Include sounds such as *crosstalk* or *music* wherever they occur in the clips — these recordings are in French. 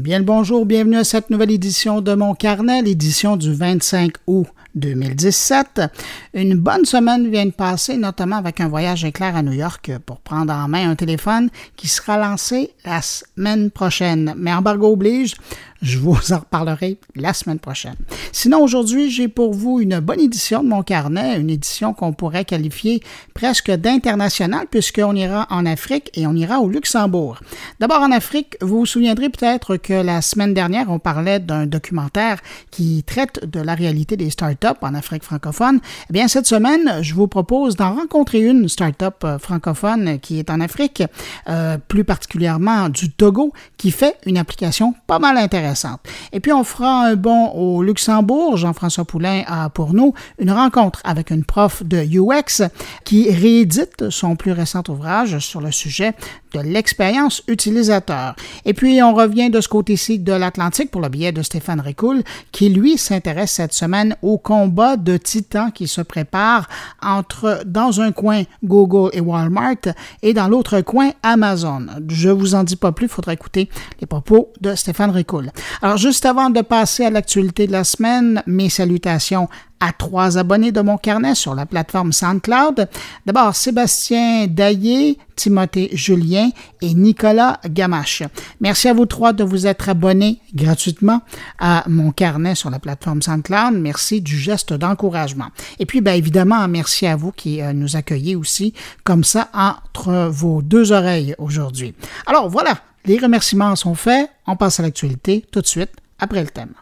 Bien le bonjour, bienvenue à cette nouvelle édition de mon carnet, l'édition du 25 août 2017. Une bonne semaine vient de passer, notamment avec un voyage éclair à New York pour prendre en main un téléphone qui sera lancé la semaine prochaine. Mais embargo oblige, je vous en reparlerai la semaine prochaine. Sinon, aujourd'hui, j'ai pour vous une bonne édition de mon carnet, une édition qu'on pourrait qualifier presque d'internationale puisqu'on ira en Afrique et on ira au Luxembourg. D'abord en Afrique, vous vous souviendrez peut-être que la semaine dernière, on parlait d'un documentaire qui traite de la réalité des startups en Afrique francophone. Eh bien, cette semaine, je vous propose d'en rencontrer une start-up euh, francophone qui est en Afrique, euh, plus particulièrement du Togo, qui fait une application pas mal intéressante et puis on fera un bond au Luxembourg. Jean-François Poulain a pour nous une rencontre avec une prof de UX qui réédite son plus récent ouvrage sur le sujet de l'expérience utilisateur. Et puis, on revient de ce côté-ci de l'Atlantique pour le billet de Stéphane Ricoul, qui, lui, s'intéresse cette semaine au combat de titans qui se prépare entre, dans un coin, Google et Walmart et dans l'autre coin, Amazon. Je vous en dis pas plus, il faudra écouter les propos de Stéphane Ricoul. Alors, juste avant de passer à l'actualité de la semaine, mes salutations à trois abonnés de mon carnet sur la plateforme SoundCloud. D'abord, Sébastien Daillé, Timothée Julien et Nicolas Gamache. Merci à vous trois de vous être abonnés gratuitement à mon carnet sur la plateforme SoundCloud. Merci du geste d'encouragement. Et puis, bien évidemment, merci à vous qui euh, nous accueillez aussi comme ça entre vos deux oreilles aujourd'hui. Alors voilà, les remerciements sont faits. On passe à l'actualité tout de suite après le thème.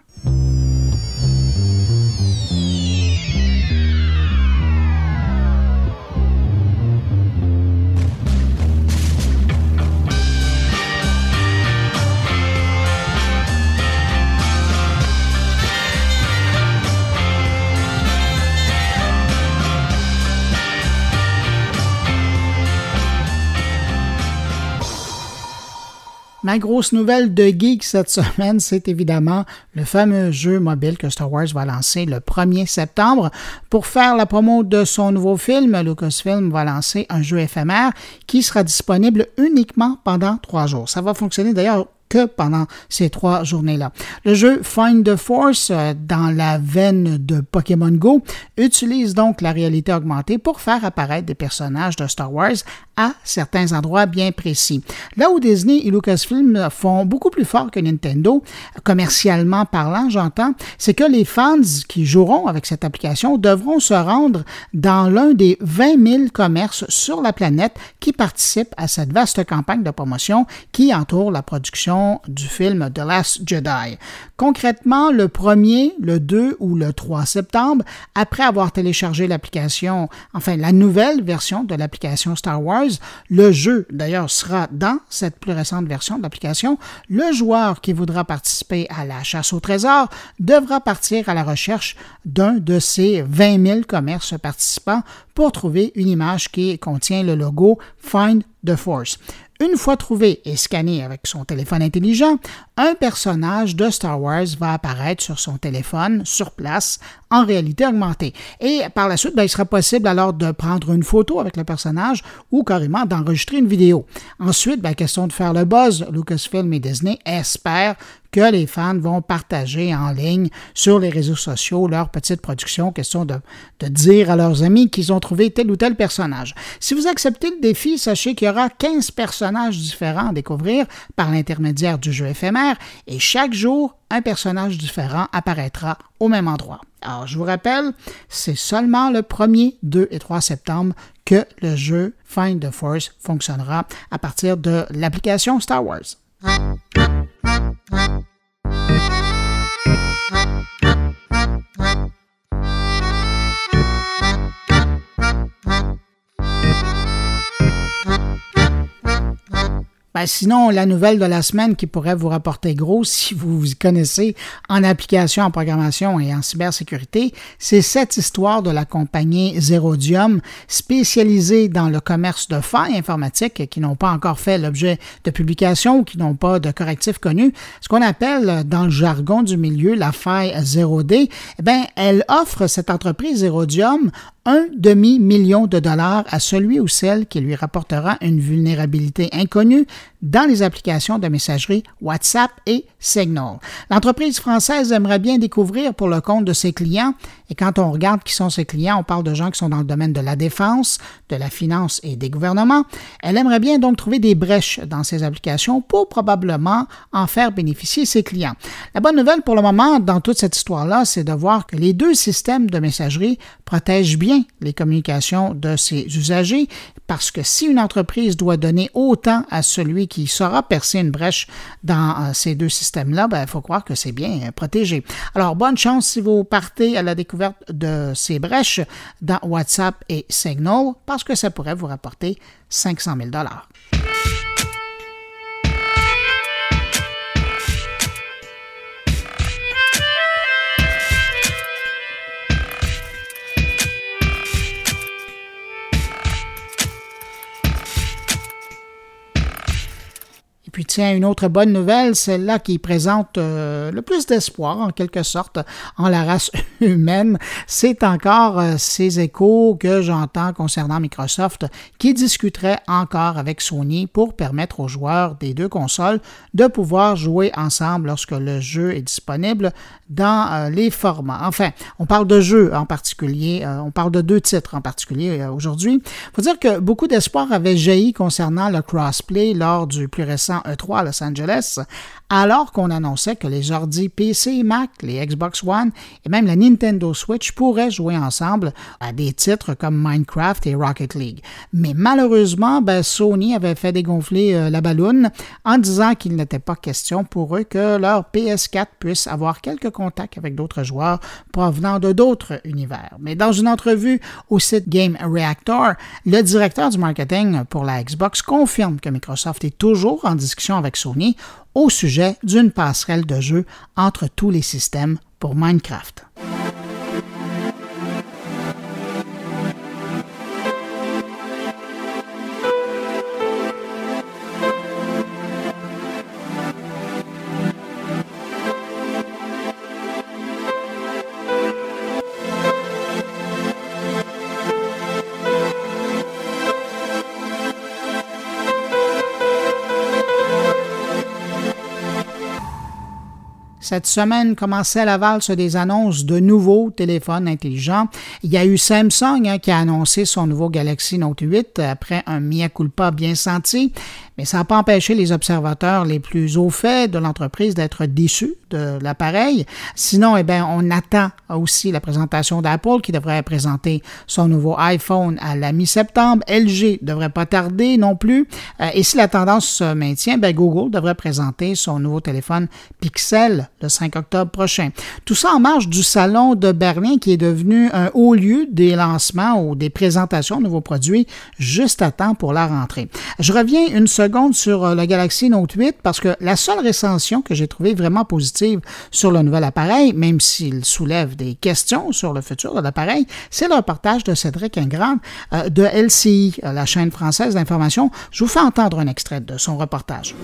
Ma grosse nouvelle de geek cette semaine, c'est évidemment le fameux jeu mobile que Star Wars va lancer le 1er septembre. Pour faire la promo de son nouveau film, Lucasfilm va lancer un jeu éphémère qui sera disponible uniquement pendant trois jours. Ça va fonctionner d'ailleurs que pendant ces trois journées-là. Le jeu Find the Force, euh, dans la veine de Pokémon Go, utilise donc la réalité augmentée pour faire apparaître des personnages de Star Wars à certains endroits bien précis. Là où Disney et Lucasfilm font beaucoup plus fort que Nintendo, commercialement parlant, j'entends, c'est que les fans qui joueront avec cette application devront se rendre dans l'un des 20 000 commerces sur la planète qui participent à cette vaste campagne de promotion qui entoure la production du film The Last Jedi. Concrètement, le 1er, le 2 ou le 3 septembre, après avoir téléchargé l'application, enfin la nouvelle version de l'application Star Wars, le jeu d'ailleurs sera dans cette plus récente version de l'application, le joueur qui voudra participer à la chasse au trésor devra partir à la recherche d'un de ces 20 000 commerces participants pour trouver une image qui contient le logo Find the Force. Une fois trouvé et scanné avec son téléphone intelligent, un personnage de Star Wars va apparaître sur son téléphone sur place en réalité augmentée. Et par la suite, ben, il sera possible alors de prendre une photo avec le personnage ou carrément d'enregistrer une vidéo. Ensuite, ben, question de faire le buzz, Lucasfilm et Disney espèrent que les fans vont partager en ligne sur les réseaux sociaux leur petite production, question de, de dire à leurs amis qu'ils ont trouvé tel ou tel personnage. Si vous acceptez le défi, sachez qu'il y aura 15 personnages différents à découvrir par l'intermédiaire du jeu éphémère et chaque jour, un personnage différent apparaîtra au même endroit. Alors, je vous rappelle, c'est seulement le 1er, 2 et 3 septembre que le jeu Find the Force fonctionnera à partir de l'application Star Wars. Ben, sinon, la nouvelle de la semaine qui pourrait vous rapporter gros si vous vous connaissez en application, en programmation et en cybersécurité, c'est cette histoire de la compagnie Zerodium, spécialisée dans le commerce de failles informatiques qui n'ont pas encore fait l'objet de publication ou qui n'ont pas de correctif connu. Ce qu'on appelle dans le jargon du milieu la faille 0D, eh bien, elle offre cette entreprise Zerodium un demi-million de dollars à celui ou celle qui lui rapportera une vulnérabilité inconnue dans les applications de messagerie WhatsApp et Signal. L'entreprise française aimerait bien découvrir pour le compte de ses clients, et quand on regarde qui sont ses clients, on parle de gens qui sont dans le domaine de la défense, de la finance et des gouvernements. Elle aimerait bien donc trouver des brèches dans ces applications pour probablement en faire bénéficier ses clients. La bonne nouvelle pour le moment dans toute cette histoire-là, c'est de voir que les deux systèmes de messagerie protègent bien les communications de ses usagers parce que si une entreprise doit donner autant à celui qui saura percer une brèche dans euh, ces deux systèmes-là, ben, il faut croire que c'est bien euh, protégé. Alors, bonne chance si vous partez à la découverte de ces brèches dans WhatsApp et Signal parce que ça pourrait vous rapporter 500 000 puis tiens, une autre bonne nouvelle, celle-là qui présente euh, le plus d'espoir en quelque sorte en la race *laughs* humaine, c'est encore euh, ces échos que j'entends concernant Microsoft qui discuterait encore avec Sony pour permettre aux joueurs des deux consoles de pouvoir jouer ensemble lorsque le jeu est disponible dans euh, les formats. Enfin, on parle de jeux en particulier, on parle de deux titres en particulier aujourd'hui. Il faut dire que beaucoup d'espoir avait jailli concernant le crossplay lors du plus récent E3 à Los Angeles, alors qu'on annonçait que les ordi PC Mac, les Xbox One et même la Nintendo Switch pourraient jouer ensemble à des titres comme Minecraft et Rocket League. Mais malheureusement, ben, Sony avait fait dégonfler euh, la balloune en disant qu'il n'était pas question pour eux que leur PS4 puisse avoir quelques contacts avec d'autres joueurs provenant de d'autres univers. Mais dans une entrevue au site Game Reactor, le directeur du marketing pour la Xbox confirme que Microsoft est toujours en discussion avec Sony au sujet d'une passerelle de jeu entre tous les systèmes pour Minecraft. Cette semaine commençait la valse des annonces de nouveaux téléphones intelligents. Il y a eu Samsung hein, qui a annoncé son nouveau Galaxy Note 8 après un mea culpa bien senti, mais ça n'a pas empêché les observateurs les plus au fait de l'entreprise d'être déçus de l'appareil. Sinon, eh bien, on attend aussi la présentation d'Apple qui devrait présenter son nouveau iPhone à la mi-septembre. LG devrait pas tarder non plus. Euh, et si la tendance se maintient, ben, Google devrait présenter son nouveau téléphone Pixel le 5 octobre prochain. Tout ça en marge du salon de Berlin qui est devenu un haut lieu des lancements ou des présentations de nouveaux produits juste à temps pour la rentrée. Je reviens une seconde sur euh, la Galaxy Note 8 parce que la seule recension que j'ai trouvée vraiment positive sur le nouvel appareil, même s'il soulève des questions sur le futur de l'appareil, c'est le reportage de Cédric Ingrand euh, de LCI, euh, la chaîne française d'information. Je vous fais entendre un extrait de son reportage.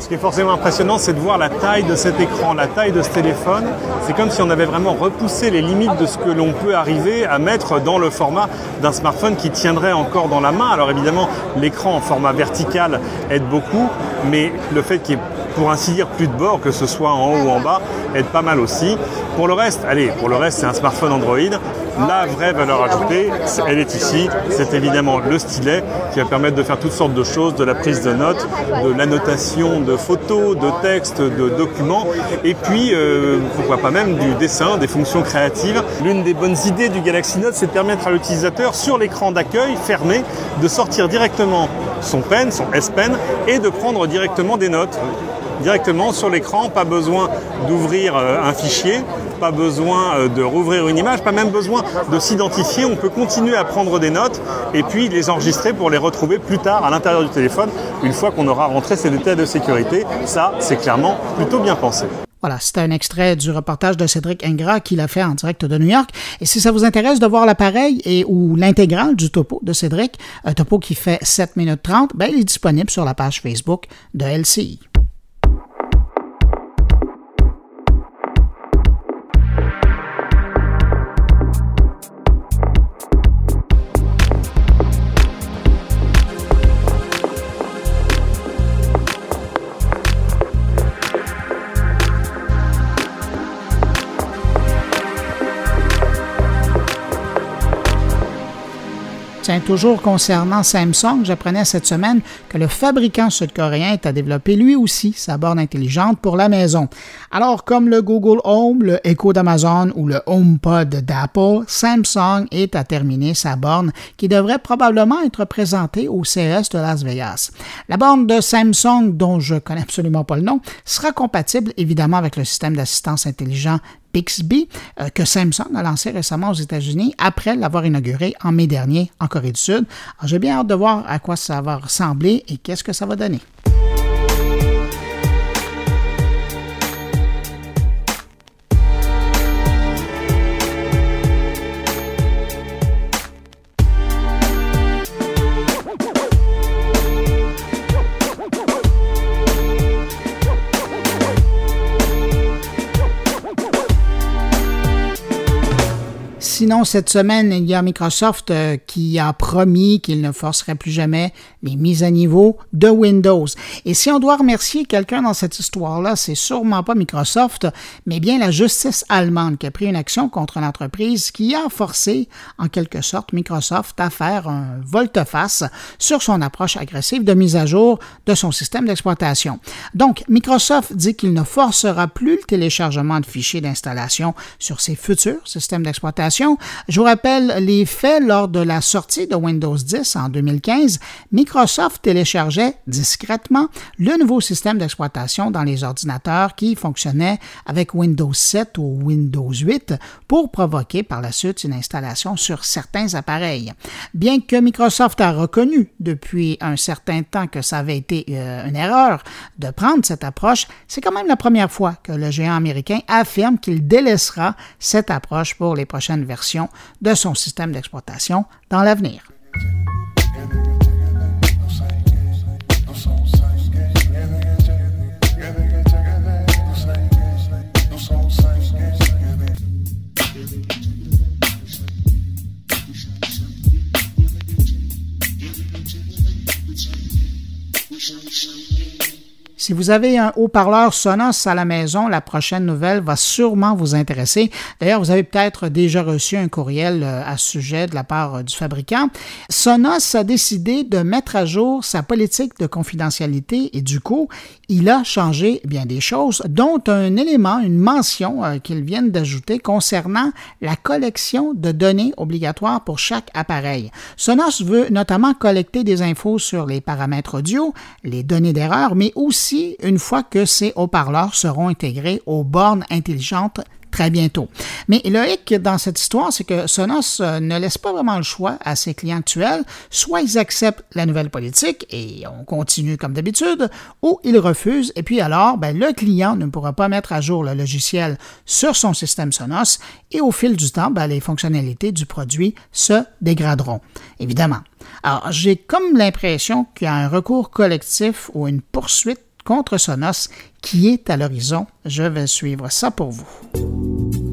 Ce qui est forcément impressionnant, c'est de voir la taille de cet écran la taille de ce téléphone, c'est comme si on avait vraiment repoussé les limites de ce que l'on peut arriver à mettre dans le format d'un smartphone qui tiendrait encore dans la main. Alors évidemment, l'écran en format vertical aide beaucoup, mais le fait qu'il y ait pour ainsi dire plus de bord, que ce soit en haut ou en bas, aide pas mal aussi. Pour le reste, allez, pour le reste, c'est un smartphone Android. La vraie valeur ajoutée, elle est ici. C'est évidemment le stylet qui va permettre de faire toutes sortes de choses, de la prise de notes, de l'annotation de photos, de textes, de documents, et puis euh, pourquoi pas même du dessin, des fonctions créatives. L'une des bonnes idées du Galaxy Note, c'est de permettre à l'utilisateur sur l'écran d'accueil fermé de sortir directement son pen, son S Pen, et de prendre directement des notes directement sur l'écran, pas besoin d'ouvrir euh, un fichier, pas besoin euh, de rouvrir une image, pas même besoin de s'identifier. On peut continuer à prendre des notes et puis les enregistrer pour les retrouver plus tard à l'intérieur du téléphone une fois qu'on aura rentré ces détails de sécurité. Ça, c'est clairement plutôt bien pensé. Voilà, c'était un extrait du reportage de Cédric Ingrat qu'il a fait en direct de New York. Et si ça vous intéresse de voir l'appareil et ou l'intégrale du topo de Cédric, un topo qui fait 7 minutes 30, ben, il est disponible sur la page Facebook de LCI. Tiens, toujours concernant Samsung, j'apprenais cette semaine que le fabricant sud-coréen a développé lui aussi sa borne intelligente pour la maison. Alors, comme le Google Home, le Echo d'Amazon ou le HomePod d'Apple, Samsung est à terminer sa borne qui devrait probablement être présentée au CES de Las Vegas. La borne de Samsung, dont je connais absolument pas le nom, sera compatible évidemment avec le système d'assistance intelligent Bixby euh, que Samsung a lancé récemment aux États-Unis après l'avoir inauguré en mai dernier en Corée du Sud. J'ai bien hâte de voir à quoi ça va ressembler et qu'est-ce que ça va donner. Sinon, cette semaine, il y a Microsoft euh, qui a promis qu'il ne forcerait plus jamais les mises à niveau de Windows. Et si on doit remercier quelqu'un dans cette histoire-là, c'est sûrement pas Microsoft, mais bien la justice allemande qui a pris une action contre l'entreprise qui a forcé, en quelque sorte, Microsoft à faire un volte-face sur son approche agressive de mise à jour de son système d'exploitation. Donc, Microsoft dit qu'il ne forcera plus le téléchargement de fichiers d'installation sur ses futurs systèmes d'exploitation je vous rappelle les faits lors de la sortie de Windows 10 en 2015. Microsoft téléchargeait discrètement le nouveau système d'exploitation dans les ordinateurs qui fonctionnaient avec Windows 7 ou Windows 8 pour provoquer par la suite une installation sur certains appareils. Bien que Microsoft a reconnu depuis un certain temps que ça avait été euh, une erreur de prendre cette approche, c'est quand même la première fois que le géant américain affirme qu'il délaissera cette approche pour les prochaines versions de son système d'exploitation dans l'avenir. Si vous avez un haut-parleur Sonos à la maison, la prochaine nouvelle va sûrement vous intéresser. D'ailleurs, vous avez peut-être déjà reçu un courriel euh, à ce sujet de la part euh, du fabricant. Sonos a décidé de mettre à jour sa politique de confidentialité et du coup, il a changé bien des choses, dont un élément, une mention euh, qu'ils viennent d'ajouter concernant la collection de données obligatoires pour chaque appareil. Sonos veut notamment collecter des infos sur les paramètres audio, les données d'erreur, mais aussi une fois que ces haut-parleurs seront intégrés aux bornes intelligentes très bientôt. Mais le hic dans cette histoire, c'est que Sonos euh, ne laisse pas vraiment le choix à ses clients actuels. Soit ils acceptent la nouvelle politique et on continue comme d'habitude, ou ils refusent et puis alors, ben, le client ne pourra pas mettre à jour le logiciel sur son système Sonos et au fil du temps, ben, les fonctionnalités du produit se dégraderont. Évidemment. Alors, j'ai comme l'impression qu'il y a un recours collectif ou une poursuite contre Sonos qui est à l'horizon. Je vais suivre ça pour vous.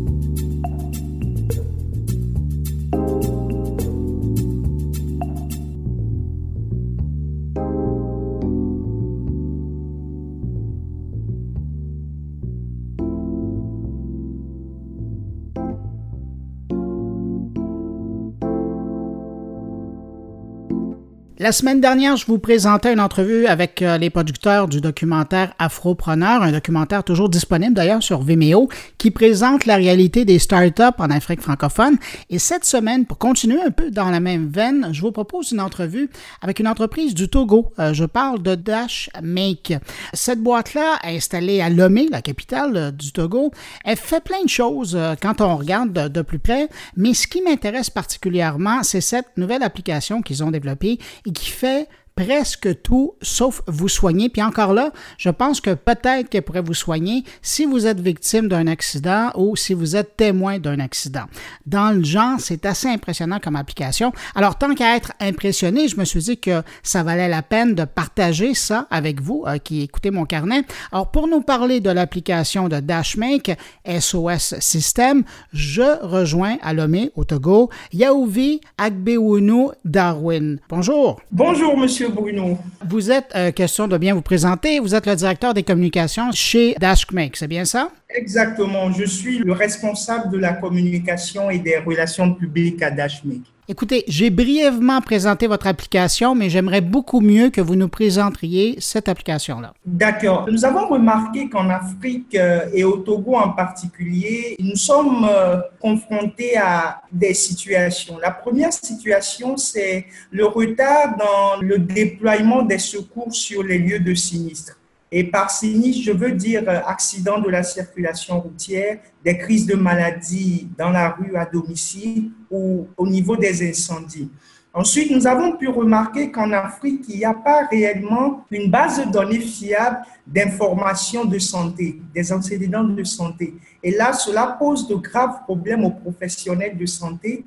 La semaine dernière, je vous présentais une entrevue avec euh, les producteurs du documentaire Afropreneur, un documentaire toujours disponible d'ailleurs sur Vimeo, qui présente la réalité des startups en Afrique francophone. Et cette semaine, pour continuer un peu dans la même veine, je vous propose une entrevue avec une entreprise du Togo. Euh, je parle de Dash Make. Cette boîte-là, installée à Lomé, la capitale euh, du Togo, elle fait plein de choses quand on regarde de, de plus près. Mais ce qui m'intéresse particulièrement, c'est cette nouvelle application qu'ils ont développée qui fait presque tout sauf vous soigner. Puis encore là, je pense que peut-être qu'elle pourrait vous soigner si vous êtes victime d'un accident ou si vous êtes témoin d'un accident. Dans le genre, c'est assez impressionnant comme application. Alors, tant qu'à être impressionné, je me suis dit que ça valait la peine de partager ça avec vous euh, qui écoutez mon carnet. Alors, pour nous parler de l'application de Dashmake SOS System, je rejoins à Lomé, au Togo, Yaouvi Agbewunu Darwin. Bonjour. Bonjour, monsieur. Bruno. Vous êtes, euh, question de bien vous présenter, vous êtes le directeur des communications chez Dashmake, c'est bien ça? Exactement. Je suis le responsable de la communication et des relations publiques à Dashmake. Écoutez, j'ai brièvement présenté votre application, mais j'aimerais beaucoup mieux que vous nous présenteriez cette application-là. D'accord. Nous avons remarqué qu'en Afrique euh, et au Togo en particulier, nous sommes euh, confrontés à des situations. La première situation, c'est le retard dans le déploiement des secours sur les lieux de sinistre. Et par sinistre, je veux dire euh, accident de la circulation routière, des crises de maladies dans la rue à domicile ou au niveau des incendies. Ensuite, nous avons pu remarquer qu'en Afrique, il n'y a pas réellement une base de données fiable d'informations de santé, des antécédents de santé. Et là, cela pose de graves problèmes aux professionnels de santé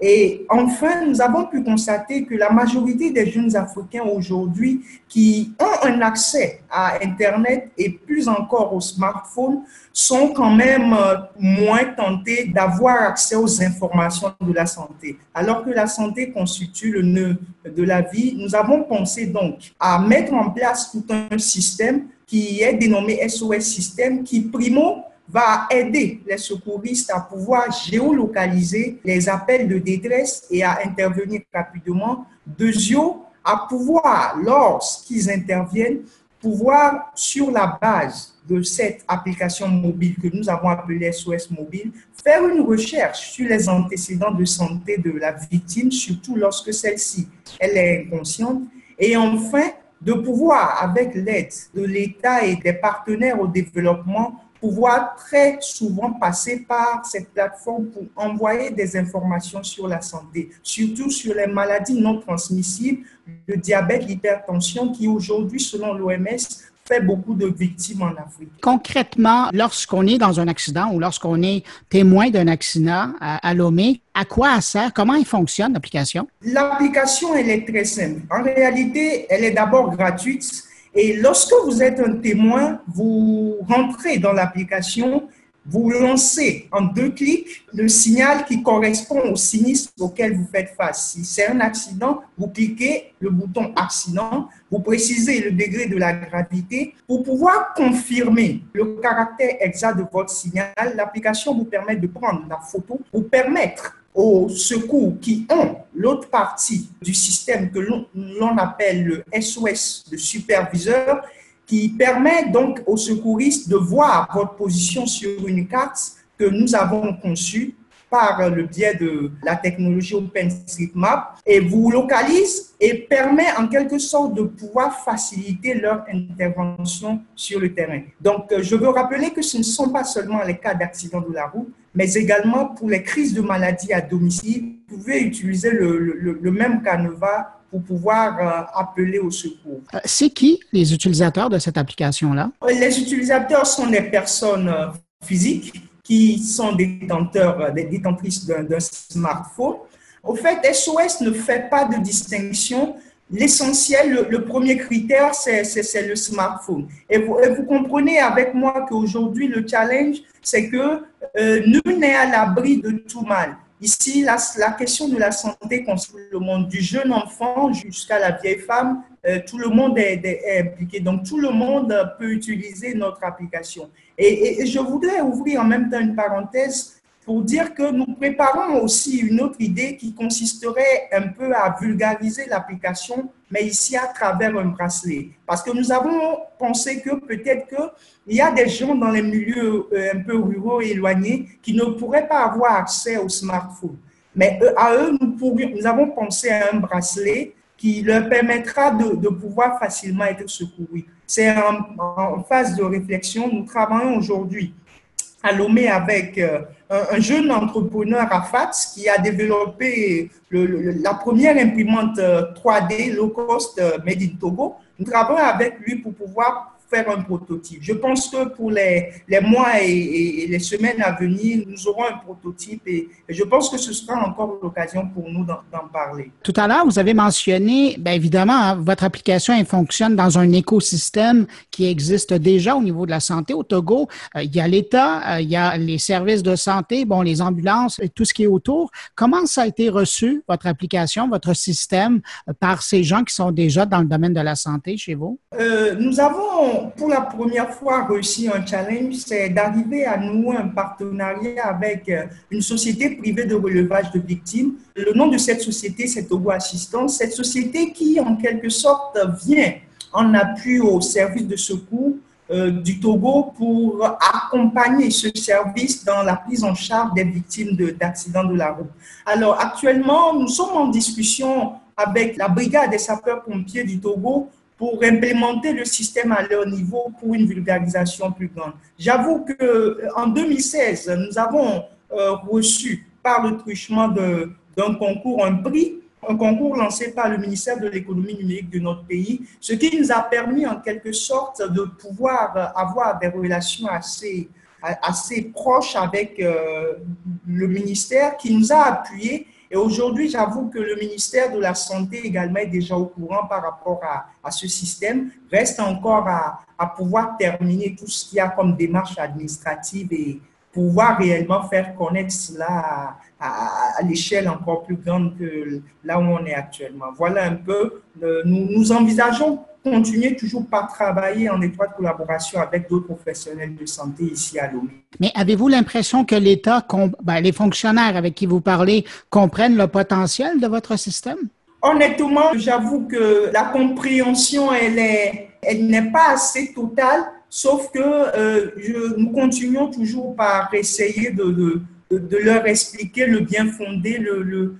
et enfin, nous avons pu constater que la majorité des jeunes Africains aujourd'hui qui ont un accès à Internet et plus encore au smartphone sont quand même euh, moins tentés d'avoir accès aux informations de la santé. Alors que la santé constitue le nœud de la vie, nous avons pensé donc à mettre en place tout un système qui est dénommé SOS System, qui primo va aider les secouristes à pouvoir géolocaliser les appels de détresse et à intervenir rapidement. Deuxièmement, à pouvoir, lorsqu'ils interviennent, pouvoir, sur la base de cette application mobile que nous avons appelée SOS Mobile, faire une recherche sur les antécédents de santé de la victime, surtout lorsque celle-ci elle est inconsciente. Et enfin, de pouvoir, avec l'aide de l'État et des partenaires au développement, pouvoir très souvent passer par cette plateforme pour envoyer des informations sur la santé, surtout sur les maladies non transmissibles, le diabète, l'hypertension, qui aujourd'hui, selon l'OMS, fait beaucoup de victimes en Afrique. Concrètement, lorsqu'on est dans un accident ou lorsqu'on est témoin d'un accident à, à Lomé, à quoi elle sert? Comment elle fonctionne, l'application? L'application, elle est très simple. En réalité, elle est d'abord gratuite et lorsque vous êtes un témoin, vous rentrez dans l'application, vous lancez en deux clics le signal qui correspond au sinistre auquel vous faites face. Si c'est un accident, vous cliquez le bouton accident, vous précisez le degré de la gravité. Pour pouvoir confirmer le caractère exact de votre signal, l'application vous permet de prendre la photo, vous permettre aux secours qui ont l'autre partie du système que l'on appelle le SOS, le superviseur, qui permet donc aux secouristes de voir votre position sur une carte que nous avons conçue par le biais de la technologie OpenStreetMap et vous localise et permet en quelque sorte de pouvoir faciliter leur intervention sur le terrain. Donc, je veux rappeler que ce ne sont pas seulement les cas d'accident de la route, mais également pour les crises de maladies à domicile, vous pouvez utiliser le, même canevas pour pouvoir euh, appeler au secours. Euh, c'est qui les utilisateurs de cette application-là? Les utilisateurs sont des personnes euh, physiques qui sont détenteurs, des détentrices d'un smartphone. Au fait, SOS ne fait pas de distinction L'essentiel, le, premier critère, c'est le smartphone. Et vous, vous, comprenez avec moi qu'aujourd'hui, le challenge, c'est que euh, nul n'est à l'abri de tout mal. Ici, la, la, question de la santé construit le monde, du jeune enfant jusqu'à la vieille femme, euh, tout le monde est, impliqué. Donc, tout le monde peut utiliser notre application. Et, et, je voudrais ouvrir en même temps une parenthèse pour dire que nous préparons aussi une autre idée qui consisterait un peu à vulgariser l'application, mais ici à travers un bracelet. Parce que nous avons pensé que peut-être qu'il y a des gens dans les milieux euh, un peu ruraux et éloignés qui ne pourraient pas avoir accès au smartphone. Mais euh, à eux, nous, avons pensé à un bracelet qui leur permettra de, pouvoir facilement être secourus. C'est en phase de réflexion. Nous travaillons aujourd'hui à Lomé avec euh, un, jeune entrepreneur Rafat qui a développé la première imprimante 3D euh, low cost euh, made in Togo. Nous travaillons avec lui pour pouvoir faire un prototype. Je pense que pour les, les mois et, les semaines à venir, nous aurons un prototype et, je pense que ce sera encore l'occasion pour nous d'en parler. Tout à l'heure, vous avez mentionné, bien évidemment, hein, votre application elle fonctionne dans un écosystème qui existe déjà au niveau de la santé. Au Togo, euh, il y a l'État, euh, il y a les services de santé, bon, les ambulances et tout ce qui est autour. Comment ça a été reçu, votre application, votre système, euh, par ces gens qui sont déjà dans le domaine de la santé chez vous? nous avons pour la première fois réussi un challenge, c'est d'arriver à nouer un partenariat avec euh, une société privée de relevage de victimes. Le nom de cette société, c'est Togo Assistance. Cette société qui, en quelque sorte, vient en appui au service de secours euh, du Togo pour accompagner ce service dans la prise en charge des victimes d'accidents de, la route. Alors actuellement, nous sommes en discussion avec la brigade des sapeurs-pompiers du Togo pour implémenter le système à leur niveau pour une vulgarisation plus grande. J'avoue qu'en 2016, nous avons euh, reçu par le truchement d'un concours un prix un concours lancé par le ministère de l'économie numérique de notre pays, ce qui nous a permis en quelque sorte de pouvoir avoir des relations assez, assez proches avec euh, le ministère qui nous a appuyés. Et aujourd'hui, j'avoue que le ministère de la Santé également est déjà au courant par rapport à, à ce système. Reste encore à, à pouvoir terminer tout ce qu'il y a comme démarche administrative et, pouvoir réellement faire connaître cela à, l'échelle encore plus grande que là où on est actuellement. Voilà un peu, nous, nous envisageons continuer toujours par travailler en étroite collaboration avec d'autres professionnels de santé ici à Lomé. Mais avez-vous l'impression que l'État, ben, les fonctionnaires avec qui vous parlez, comprennent le potentiel de votre système? Honnêtement, j'avoue que la compréhension, elle est, elle n'est pas assez totale Sauf que euh, je, nous continuons toujours par essayer de, de, de, leur expliquer le bien fondé, le,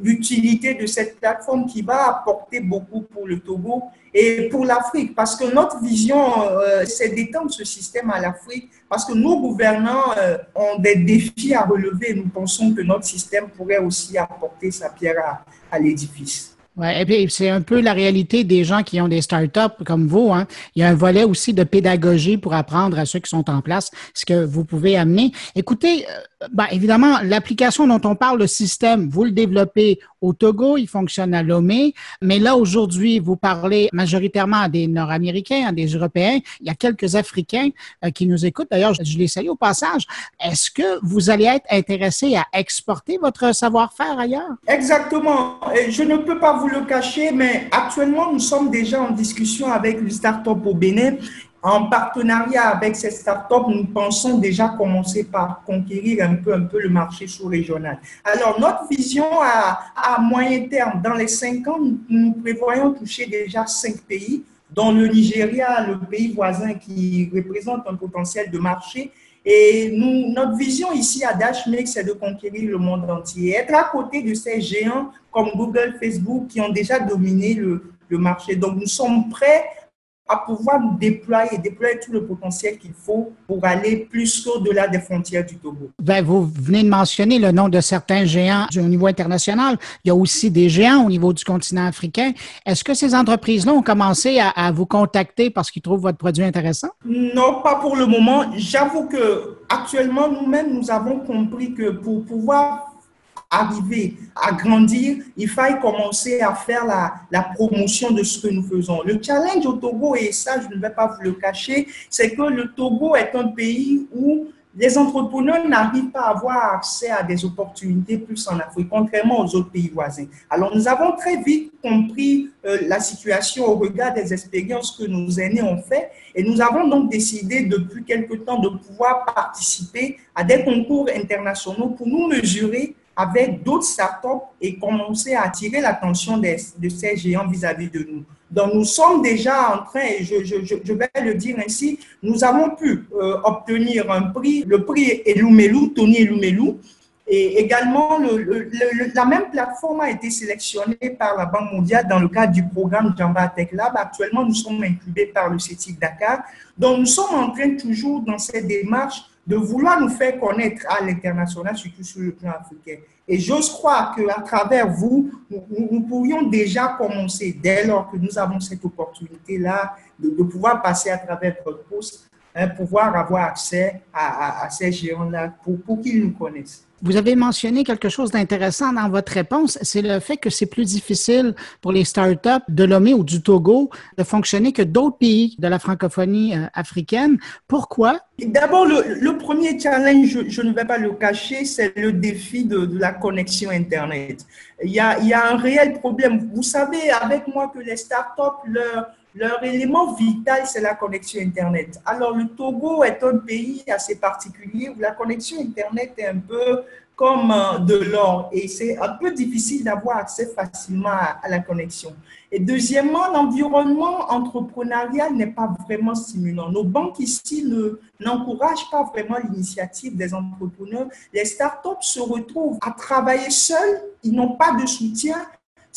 l'utilité de cette plateforme qui va apporter beaucoup pour le Togo et pour l'Afrique. Parce que notre vision, euh, c'est d'étendre ce système à l'Afrique, parce que nos gouvernants euh, ont des défis à relever. Nous pensons que notre système pourrait aussi apporter sa pierre à, à l'édifice. Ouais, et puis c'est un peu la réalité des gens qui ont des startups comme vous. Hein. Il y a un volet aussi de pédagogie pour apprendre à ceux qui sont en place ce que vous pouvez amener. Écoutez, euh, ben, évidemment, l'application dont on parle, le système, vous le développez au Togo, il fonctionne à Lomé, mais là, aujourd'hui, vous parlez majoritairement à des Nord-Américains, à des Européens. Il y a quelques Africains euh, qui nous écoutent. D'ailleurs, je les salue au passage. Est-ce que vous allez être intéressé à exporter votre savoir-faire ailleurs? Exactement. Je ne peux pas vous le cacher, mais actuellement, nous sommes déjà en discussion avec une start-up au Bénin en partenariat avec ces startups, nous pensons déjà commencer par conquérir un peu, un peu le marché sous-régional. Alors, notre vision à, moyen terme, dans les cinq ans, nous, prévoyons toucher déjà cinq pays, dont le Nigeria, le pays voisin qui représente un potentiel de marché. Et nous, notre vision ici à Dashmake, c'est de conquérir le monde entier, être à côté de ces géants comme Google, Facebook, qui ont déjà dominé le, le marché. Donc, nous sommes prêts à pouvoir déployer, déployer tout le potentiel qu'il faut pour aller plus qu'au-delà des frontières du Togo. Ben, vous venez de mentionner le nom de certains géants au niveau international. Il y a aussi des géants au niveau du continent africain. Est-ce que ces entreprises-là ont commencé à, à, vous contacter parce qu'ils trouvent votre produit intéressant? Non, pas pour le moment. J'avoue que actuellement, nous-mêmes, nous avons compris que pour pouvoir arriver à grandir, il faille commencer à faire la, promotion de ce que nous faisons. Le challenge au Togo, et ça je ne vais pas vous le cacher, c'est que le Togo est un pays où les entrepreneurs n'arrivent pas à avoir accès à des opportunités plus en Afrique, contrairement aux autres pays voisins. Alors, nous avons très vite compris euh, la situation au regard des expériences que nos aînés ont fait et nous avons donc décidé depuis quelque temps de pouvoir participer à des concours internationaux pour nous mesurer avec d'autres startups et commencer à attirer l'attention de ces géants vis-à-vis de nous. Donc, nous sommes déjà en train, et je, vais le dire ainsi, nous avons pu euh, obtenir un prix, le prix Elumelu, Tony Elumelu, et également, le, le, la même plateforme a été sélectionnée par la Banque mondiale dans le cadre du programme Jamba Tech Lab. Actuellement, nous sommes incubés par le CETIC Dakar. Donc, nous sommes en train toujours dans cette démarche de vouloir nous faire connaître à l'international, surtout sur le plan africain. Et j'ose croire qu'à travers vous, nous, pourrions déjà commencer, dès lors que nous avons cette opportunité-là, de, de, pouvoir passer à travers votre poste, hein, pouvoir avoir accès à, à, à ces géants-là pour, pour qu'ils nous connaissent. Vous avez mentionné quelque chose d'intéressant dans votre réponse, c'est le fait que c'est plus difficile pour les startups de Lomé ou du Togo de fonctionner que d'autres pays de la francophonie euh, africaine. Pourquoi? D'abord, le, le, premier challenge, je, je, ne vais pas le cacher, c'est le défi de, de, la connexion Internet. Il y, a, il y a un réel problème. Vous savez avec moi que les startups, leur, leur élément vital, c'est la connexion Internet. Alors, le Togo est un pays assez particulier où la connexion Internet est un peu comme euh, de l'or et c'est un peu difficile d'avoir accès facilement à, la connexion. Et deuxièmement, l'environnement entrepreneurial n'est pas vraiment stimulant. Nos banques ici ne, n'encouragent pas vraiment l'initiative des entrepreneurs. Les startups se retrouvent à travailler seuls, ils n'ont pas de soutien.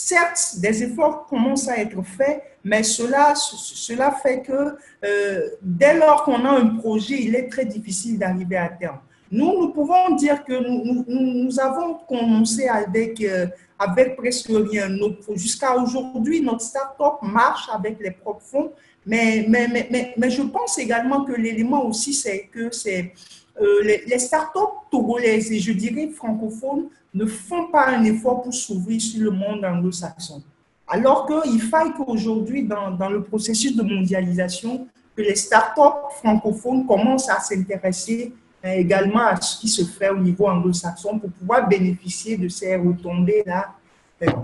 Certes, des efforts commencent à être faits, mais cela, cela fait que euh, dès lors qu'on a un projet, il est très difficile d'arriver à terme. Nous, nous pouvons dire que nous, avons commencé avec, euh, avec presque rien. Jusqu'à aujourd'hui, notre start-up marche avec les propres fonds, mais, mais, mais, mais, je pense également que l'élément aussi, c'est que euh, les, les start-up togolaises et je dirais francophones ne font pas un effort pour s'ouvrir sur le monde anglo-saxon. Alors qu'il faille qu'aujourd'hui, dans, dans le processus de mondialisation, que les start-up francophones commencent à s'intéresser également à ce qui se fait au niveau anglo-saxon pour pouvoir bénéficier de ces retombées-là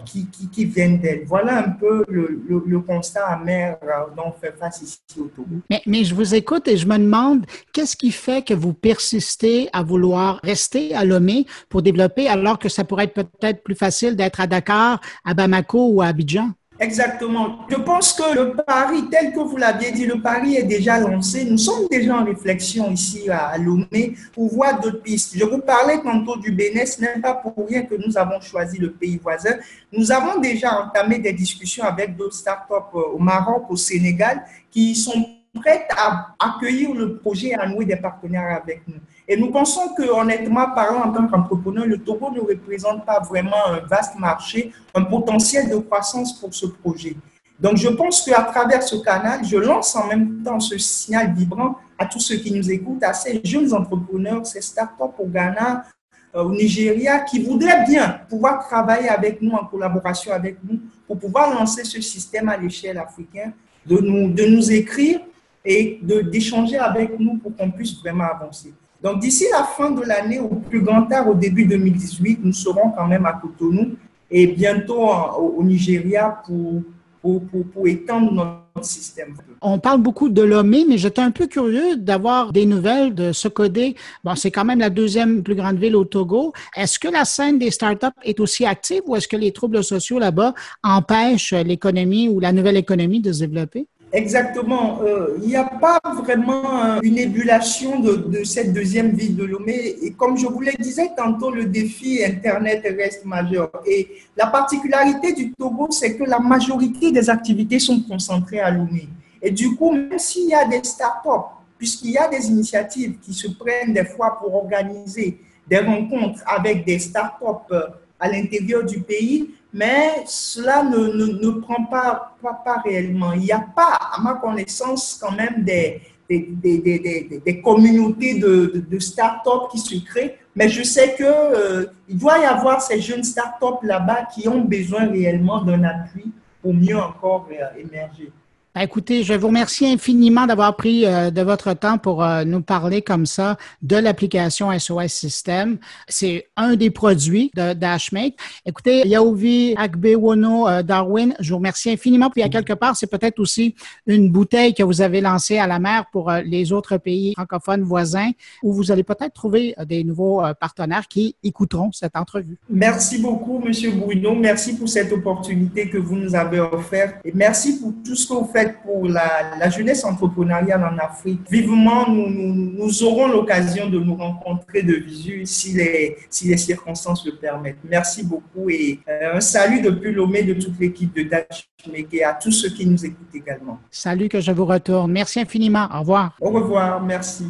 qui, qui, qui, viennent d'elle. Voilà un peu le, le, constat amer euh, dont on fait face ici au Togo. Mais, mais, je vous écoute et je me demande, qu'est-ce qui fait que vous persistez à vouloir rester à Lomé pour développer alors que ça pourrait être peut-être plus facile d'être à Dakar, à Bamako ou à Abidjan? Exactement. Je pense que le pari, tel que vous l'aviez dit, le pari est déjà lancé. Nous sommes déjà en réflexion ici à Lomé pour voir d'autres pistes. Je vous parlais tantôt du Bénin, ce n'est pas pour rien que nous avons choisi le pays voisin. Nous avons déjà entamé des discussions avec d'autres startups au Maroc, au Sénégal, qui sont prêtes à accueillir le projet et à nouer des partenaires avec nous. Et nous pensons que, honnêtement parlant, en tant qu'entrepreneur, le Togo ne représente pas vraiment un vaste marché, un potentiel de croissance pour ce projet. Donc, je pense qu'à travers ce canal, je lance en même temps ce signal vibrant à tous ceux qui nous écoutent, à ces jeunes entrepreneurs, ces startups au Ghana, euh, au Nigeria, qui voudraient bien pouvoir travailler avec nous, en collaboration avec nous, pour pouvoir lancer ce système à l'échelle africaine, de nous, de nous écrire et d'échanger avec nous pour qu'on puisse vraiment avancer. Donc, d'ici la fin de l'année, au plus grand tard, au début 2018, nous serons quand même à Cotonou et bientôt au, Nigeria pour, étendre notre système. On parle beaucoup de Lomé, mais j'étais un peu curieux d'avoir des nouvelles de Socodé. Bon, c'est quand même la deuxième plus grande ville au Togo. Est-ce que la scène des startups est aussi active ou est-ce que les troubles sociaux là-bas empêchent l'économie ou la nouvelle économie de se développer? Exactement. Euh, il n'y a pas vraiment une ébullition de, cette deuxième ville de Lomé. Et comme je vous le disais tantôt, le défi Internet reste majeur. Et la particularité du Togo, c'est que la majorité des activités sont concentrées à Lomé. Et du coup, même s'il y a des startups, puisqu'il y a des initiatives qui se prennent des fois pour organiser des rencontres avec des startups euh, à l'intérieur du pays, mais cela ne, ne, ne prend pas, pas, pas, réellement. Il n'y a pas, à ma connaissance, quand même des, des, des, des, des communautés de, de, start-up qui se créent, mais je sais qu'il euh, doit y avoir ces jeunes start-up là-bas qui ont besoin réellement d'un appui pour mieux encore euh, émerger. Ben, écoutez, je vous remercie infiniment d'avoir pris euh, de votre temps pour euh, nous parler comme ça de l'application SOS System. C'est un des produits de Dashmate. Écoutez, Yaovi Akbewono euh, Darwin, je vous remercie infiniment. Puis à quelque part, c'est peut-être aussi une bouteille que vous avez lancée à la mer pour les autres pays francophones voisins où vous allez peut-être trouver des nouveaux partenaires qui écouteront cette entrevue. Merci beaucoup, Monsieur Bruno. Merci pour cette opportunité que vous nous avez offerte et merci pour tout ce que vous faites pour la, jeunesse entrepreneuriale en Afrique. Vivement, nous, nous, aurons l'occasion de nous rencontrer de visu si les, si les circonstances le permettent. Merci beaucoup et euh, un salut depuis Lomé de toute l'équipe de Dutch et à tous ceux qui nous écoutent également. Salut que je vous retourne. Merci infiniment. Au revoir. Au revoir. Merci.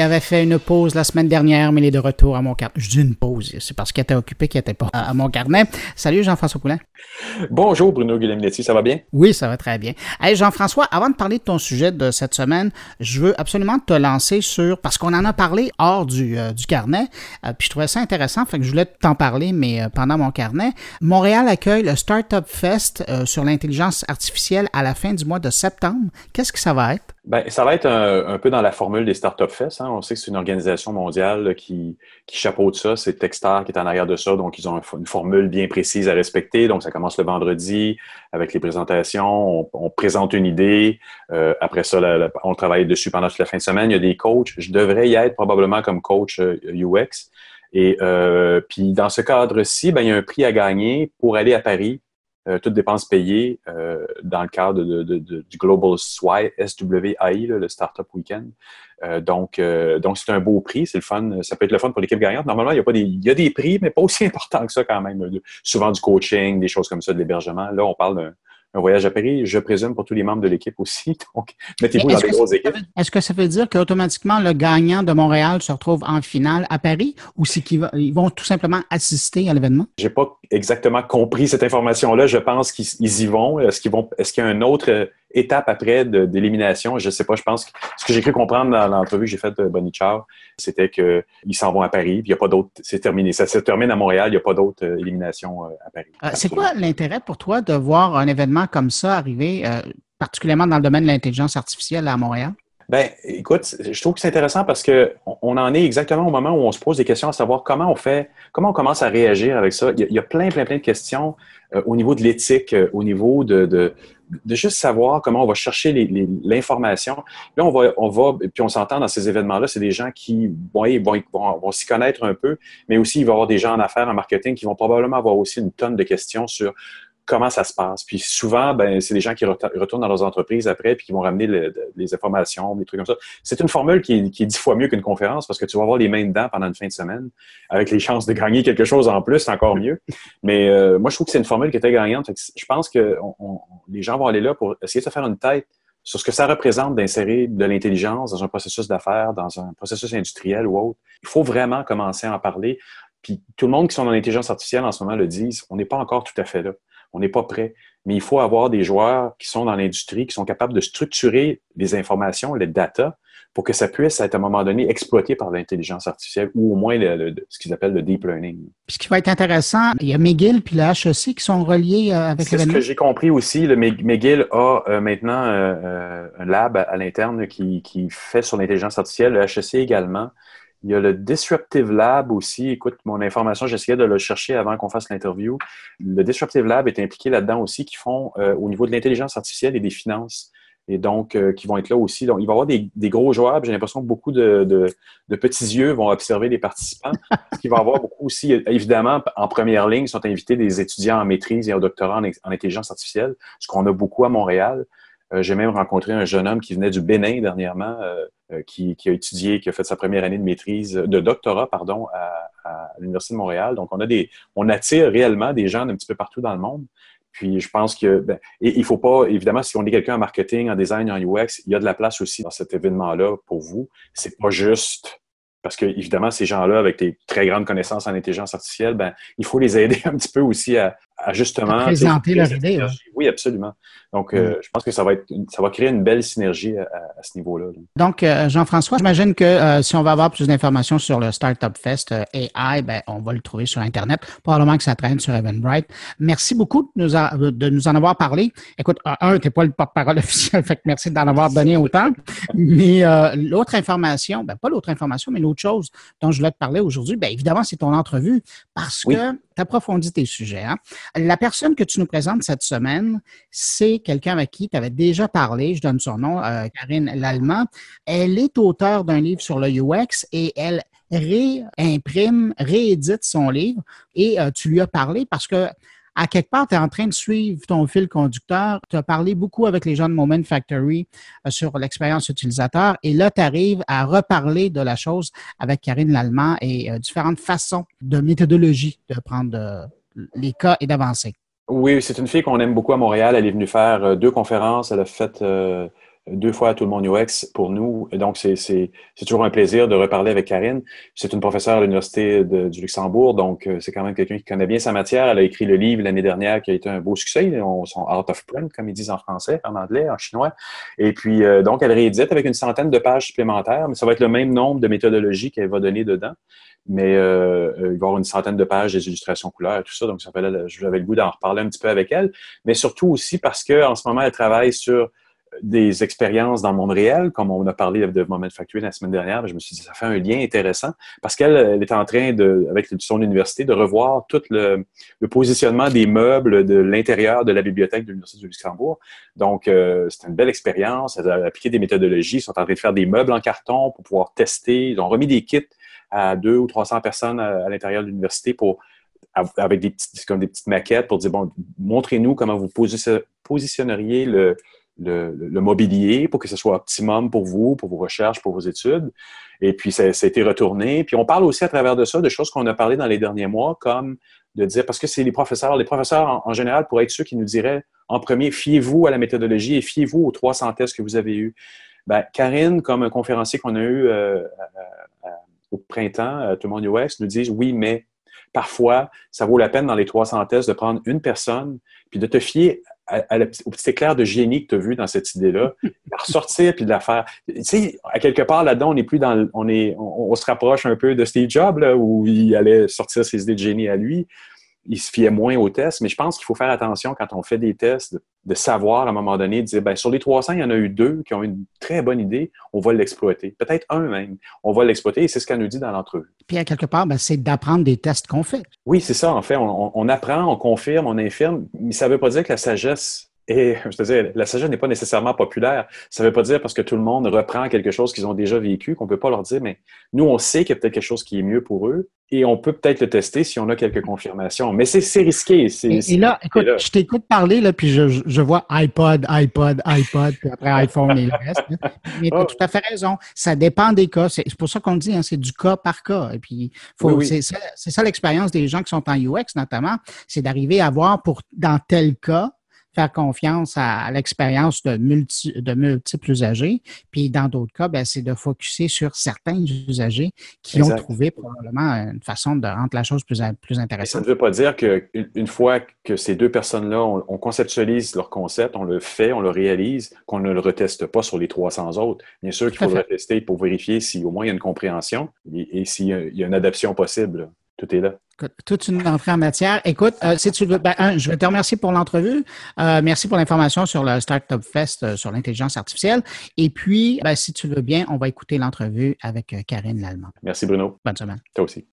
Il avait fait une pause la semaine dernière, mais il est de retour à mon carnet. Je dis une pause, c'est parce qu'il était occupé qu'il n'était pas à mon carnet. Salut Jean-François Poulin. Bonjour Bruno Guilleminaty, ça va bien? Oui, ça va très bien. Hey Jean-François, avant de parler de ton sujet de cette semaine, je veux absolument te lancer sur, parce qu'on en a parlé hors du, euh, du carnet, euh, puis je trouvais ça intéressant, fait que je voulais t'en parler, mais euh, pendant mon carnet. Montréal accueille le Startup Fest sur l'intelligence artificielle à la fin du mois de septembre. Qu'est-ce que ça va être? Ben, ça va être un, peu dans la formule des Startup Fest. Hein. On sait que c'est une organisation mondiale qui, qui chapeaute ça. C'est Techstar qui est en arrière de ça. Donc, ils ont une formule bien précise à respecter. Donc, ça commence le vendredi avec les présentations. On, présente une idée. Euh, après ça, on travaille dessus pendant toute la fin de semaine. Il y a des coachs. Je devrais y être probablement comme coach UX. Euh, Et euh, puis, dans ce cadre-ci, ben, il y a un prix à gagner pour aller à Paris euh, toutes dépenses payées euh, dans le cadre du Global SWAI, SWAI, le Startup Weekend. Euh, donc, donc c'est un beau prix, c'est le fun. Ça peut être le fun pour l'équipe gagnante. Normalement, il y a pas des, il y a des prix, mais pas aussi *laughs* importants que ça quand même. Souvent du coaching, des choses comme ça, de l'hébergement. Là, on parle d'un un voyage à Paris, je présume, pour tous les membres de l'équipe aussi. *laughs* Donc, mettez-vous dans des grosses équipes. Est-ce que ça veut dire qu'automatiquement, le gagnant de Montréal se retrouve en finale à Paris ou c'est qu'ils vont tout simplement assister à l'événement? J'ai pas exactement compris cette information-là. Je pense qu'ils y vont. Est-ce qu'ils vont, est-ce qu'il y a un autre étape après d'élimination. Je ne sais pas, je pense que ce que j'ai cru comprendre dans l'entrevue que j'ai faite de Bonnie Char, c'était qu'ils s'en vont à Paris, puis il n'y a pas d'autres. C'est terminé. Ça se termine à Montréal, il n'y a pas d'autres euh, éliminations euh, à Paris. Euh, c'est quoi l'intérêt pour toi de voir un événement comme ça arriver, particulièrement dans le domaine de l'intelligence artificielle à Montréal? Ben, écoute, je trouve que c'est intéressant parce que on en est exactement au moment où on se pose des questions à savoir comment on fait, comment on commence à réagir avec ça. Il y a, plein, plein, plein de questions au niveau de l'éthique, au niveau de, de juste savoir comment on va chercher l'information. Là, on va, on va, puis on s'entend dans ces événements-là, c'est des gens qui vont, vont, vont, s'y connaître un peu, mais aussi il va y avoir des gens en affaires, en marketing qui vont probablement avoir aussi une tonne de questions sur comment ça se passe. Puis souvent, ben, c'est des gens qui retournent dans leurs entreprises après puis qui vont ramener les informations, des trucs comme ça. C'est une formule qui est, dix fois mieux qu'une conférence parce que tu vas avoir les mains dedans pendant une fin de semaine avec les chances de gagner quelque chose en plus, c'est encore mieux. *laughs* Mais euh, moi, je trouve que c'est une formule qui était gagnante. Je pense que les gens vont aller là pour essayer de se faire une tête sur ce que ça représente d'insérer de l'intelligence dans un processus d'affaires, dans un processus industriel ou autre. Il faut vraiment commencer à en parler. Puis tout le monde qui sont dans l'intelligence artificielle en ce moment le disent, on n'est pas encore tout à fait là on n'est pas prêt. Mais il faut avoir des joueurs qui sont dans l'industrie, qui sont capables de structurer les informations, les data, pour que ça puisse être à un moment donné exploité par l'intelligence artificielle ou au moins ce qu'ils appellent le deep learning. Puis ce qui va être intéressant, il y a McGill puis le HEC qui sont reliés euh, avec C'est ce que j'ai compris aussi. Le McGill a euh, maintenant euh, un lab à, l'interne qui, qui, fait sur l'intelligence artificielle, le HEC également. Il y a le Disruptive Lab aussi. Écoute, mon information, j'essayais de le chercher avant qu'on fasse l'interview. Le Disruptive Lab est impliqué là-dedans aussi, qui font euh, au niveau de l'intelligence artificielle et des finances. Et donc, euh, qui vont être là aussi. Donc, il va y avoir des, gros joueurs. J'ai l'impression que beaucoup de, petits yeux vont observer les participants. il va y avoir *laughs* beaucoup aussi, évidemment, en première ligne, sont invités des étudiants en maîtrise et en doctorat en, intelligence artificielle, ce qu'on a beaucoup à Montréal. Euh, j'ai même rencontré un jeune homme qui venait du Bénin dernièrement, euh, euh, qui, a étudié, qui a fait sa première année de maîtrise, de doctorat, pardon, à, l'Université de Montréal. Donc, on a des, on attire réellement des gens d'un petit peu partout dans le monde. Puis, je pense que, ben, et il faut pas, évidemment, si on est quelqu'un en marketing, en design, en UX, il y a de la place aussi dans cet événement-là pour vous. C'est pas juste parce que, évidemment, ces gens-là, avec des très grandes connaissances en intelligence artificielle, ben, il faut les aider *laughs* un petit peu aussi à, justement. présenter leur idée. Oui, absolument. Donc, euh, je pense que ça va, être, ça va créer une belle synergie à, ce niveau-là. Donc, euh, Jean-François, j'imagine que euh, si on va avoir plus d'informations sur le Startup Fest AI, ben, on va le trouver sur Internet. Probablement que ça traîne sur Eventbrite. Merci beaucoup de nous, de nous en avoir parlé. Écoute, un, tu n'es pas le porte-parole *laughs* officiel, fait que merci d'en avoir donné autant. Mais l'autre information, ben, pas l'autre information, mais l'autre chose dont je voulais te parler aujourd'hui, ben, évidemment, c'est ton entrevue parce que approfondis tes sujets. Hein. La personne que tu nous présentes cette semaine, c'est quelqu'un avec qui tu avais déjà parlé. Je donne son nom, euh, Karine Lallemand. Elle est auteure d'un livre sur le UX et elle réimprime, réédite son livre. Et euh, tu lui as parlé parce que à quelque part, tu es en train de suivre ton fil conducteur. Tu as parlé beaucoup avec les gens de Moment Factory euh, sur l'expérience utilisateur et là, tu arrives à reparler de la chose avec Karine Lallemand et différentes façons de méthodologie de prendre les cas et d'avancer. Oui, c'est une fille qu'on aime beaucoup à Montréal. Elle est venue faire euh, deux conférences. Elle a fait euh, deux fois à tout le monde UX pour nous. Donc, c'est toujours un plaisir de reparler avec Karine. C'est une professeure à l'Université du Luxembourg, donc euh, c'est quand même quelqu'un qui connaît bien sa matière. Elle a écrit le livre l'année dernière qui a été un beau succès, on, son Art of Print, comme ils disent en français, en anglais, en chinois. Et puis, euh, donc, elle réédite avec une centaine de pages supplémentaires, mais ça va être le même nombre de méthodologies qu'elle va donner dedans. Mais euh, il va y avoir une centaine de pages des illustrations couleurs et tout ça, donc ça j'avais le goût d'en reparler un petit peu avec elle, mais surtout aussi parce qu'en ce moment, elle travaille sur des expériences dans le monde réel, comme on a parlé de Moment Factory la semaine dernière, je me suis dit, ça fait un lien intéressant parce qu'elle est en train, de, avec son université, de revoir tout le, positionnement des meubles de l'intérieur de la bibliothèque de l'Université du Luxembourg. Donc, euh, c'est une belle expérience. Elle a appliqué des méthodologies. Ils sont en train de faire des meubles en carton pour pouvoir tester. Ils ont remis des kits à deux ou 300 personnes à, l'intérieur de l'université pour avec des petites, comme des petites maquettes pour dire, bon, montrez-nous comment vous positionneriez le, le, mobilier pour que ce soit optimum pour vous, pour vos recherches, pour vos études. Et puis, ça, a été retourné. Puis, on parle aussi à travers de ça de choses qu'on a parlé dans les derniers mois, comme de dire, parce que c'est les professeurs, les professeurs en, général pourraient être ceux qui nous diraient en premier, fiez-vous à la méthodologie et fiez-vous aux 300 tests que vous avez eus. Ben, Karine, comme un conférencier qu'on a eu euh, au printemps, Tout le monde US, nous dit oui, mais parfois, ça vaut la peine dans les 300 tests de prendre une personne puis de te fier au petit éclair de génie que tu as vu dans cette idée-là, *laughs* de ressortir puis de la faire. Tu sais, à quelque part là-dedans, on est plus dans, on est, on, se rapproche un peu de Steve Jobs là, où il allait sortir ses idées de génie à lui il se fiait moins aux tests, mais je pense qu'il faut faire attention quand on fait des tests, de, savoir à un moment donné, de dire, ben, sur les 300, il y en a eu deux qui ont une très bonne idée, on va l'exploiter. Peut-être un même, on va l'exploiter et c'est ce qu'elle nous dit dans l'entrevue. Puis à quelque part, ben, c'est d'apprendre des tests qu'on fait. Oui, c'est ça, en fait. On, apprend, on confirme, on infirme, mais ça ne veut pas dire que la sagesse et je te dis, la sagesse n'est pas nécessairement populaire. Ça ne veut pas dire parce que tout le monde reprend quelque chose qu'ils ont déjà vécu qu'on ne peut pas leur dire, mais nous, on sait qu'il y a peut-être quelque chose qui est mieux pour eux et on peut peut-être le tester si on a quelques confirmations. Mais c'est risqué. Et, là, écoute, je t'écoute parler, là, puis je, vois iPod, iPod, iPod, puis après *laughs* iPhone et le reste. Mais tu as oh. tout à fait raison. Ça dépend des cas. C'est pour ça qu'on dit, hein, c'est du cas par cas. Et puis, c'est ça, ça l'expérience des gens qui sont en UX, notamment, c'est d'arriver à voir pour, dans tel cas, faire confiance à, l'expérience de, de multiples usagers. Puis dans d'autres cas, ben, c'est de focuser sur certains usagers qui ont trouvé probablement une façon de rendre la chose plus, plus intéressante. ça ne veut pas dire qu'une fois que ces deux personnes-là, on, conceptualise leur concept, on le fait, on le réalise, qu'on ne le reteste pas sur les 300 autres. Bien sûr qu'il faut le tester pour vérifier si au moins il y a une compréhension et, et s'il y a une adaptation possible. Tout est là. Toute une entrée en matière. Écoute, euh, si tu veux, ben, je vais te remercier pour l'entrevue. Euh, merci pour l'information sur le Startup Fest euh, sur l'intelligence artificielle. Et puis, ben, si tu veux bien, on va écouter l'entrevue avec Karine Lallemand. Merci Bruno. Bonne semaine. Toi aussi.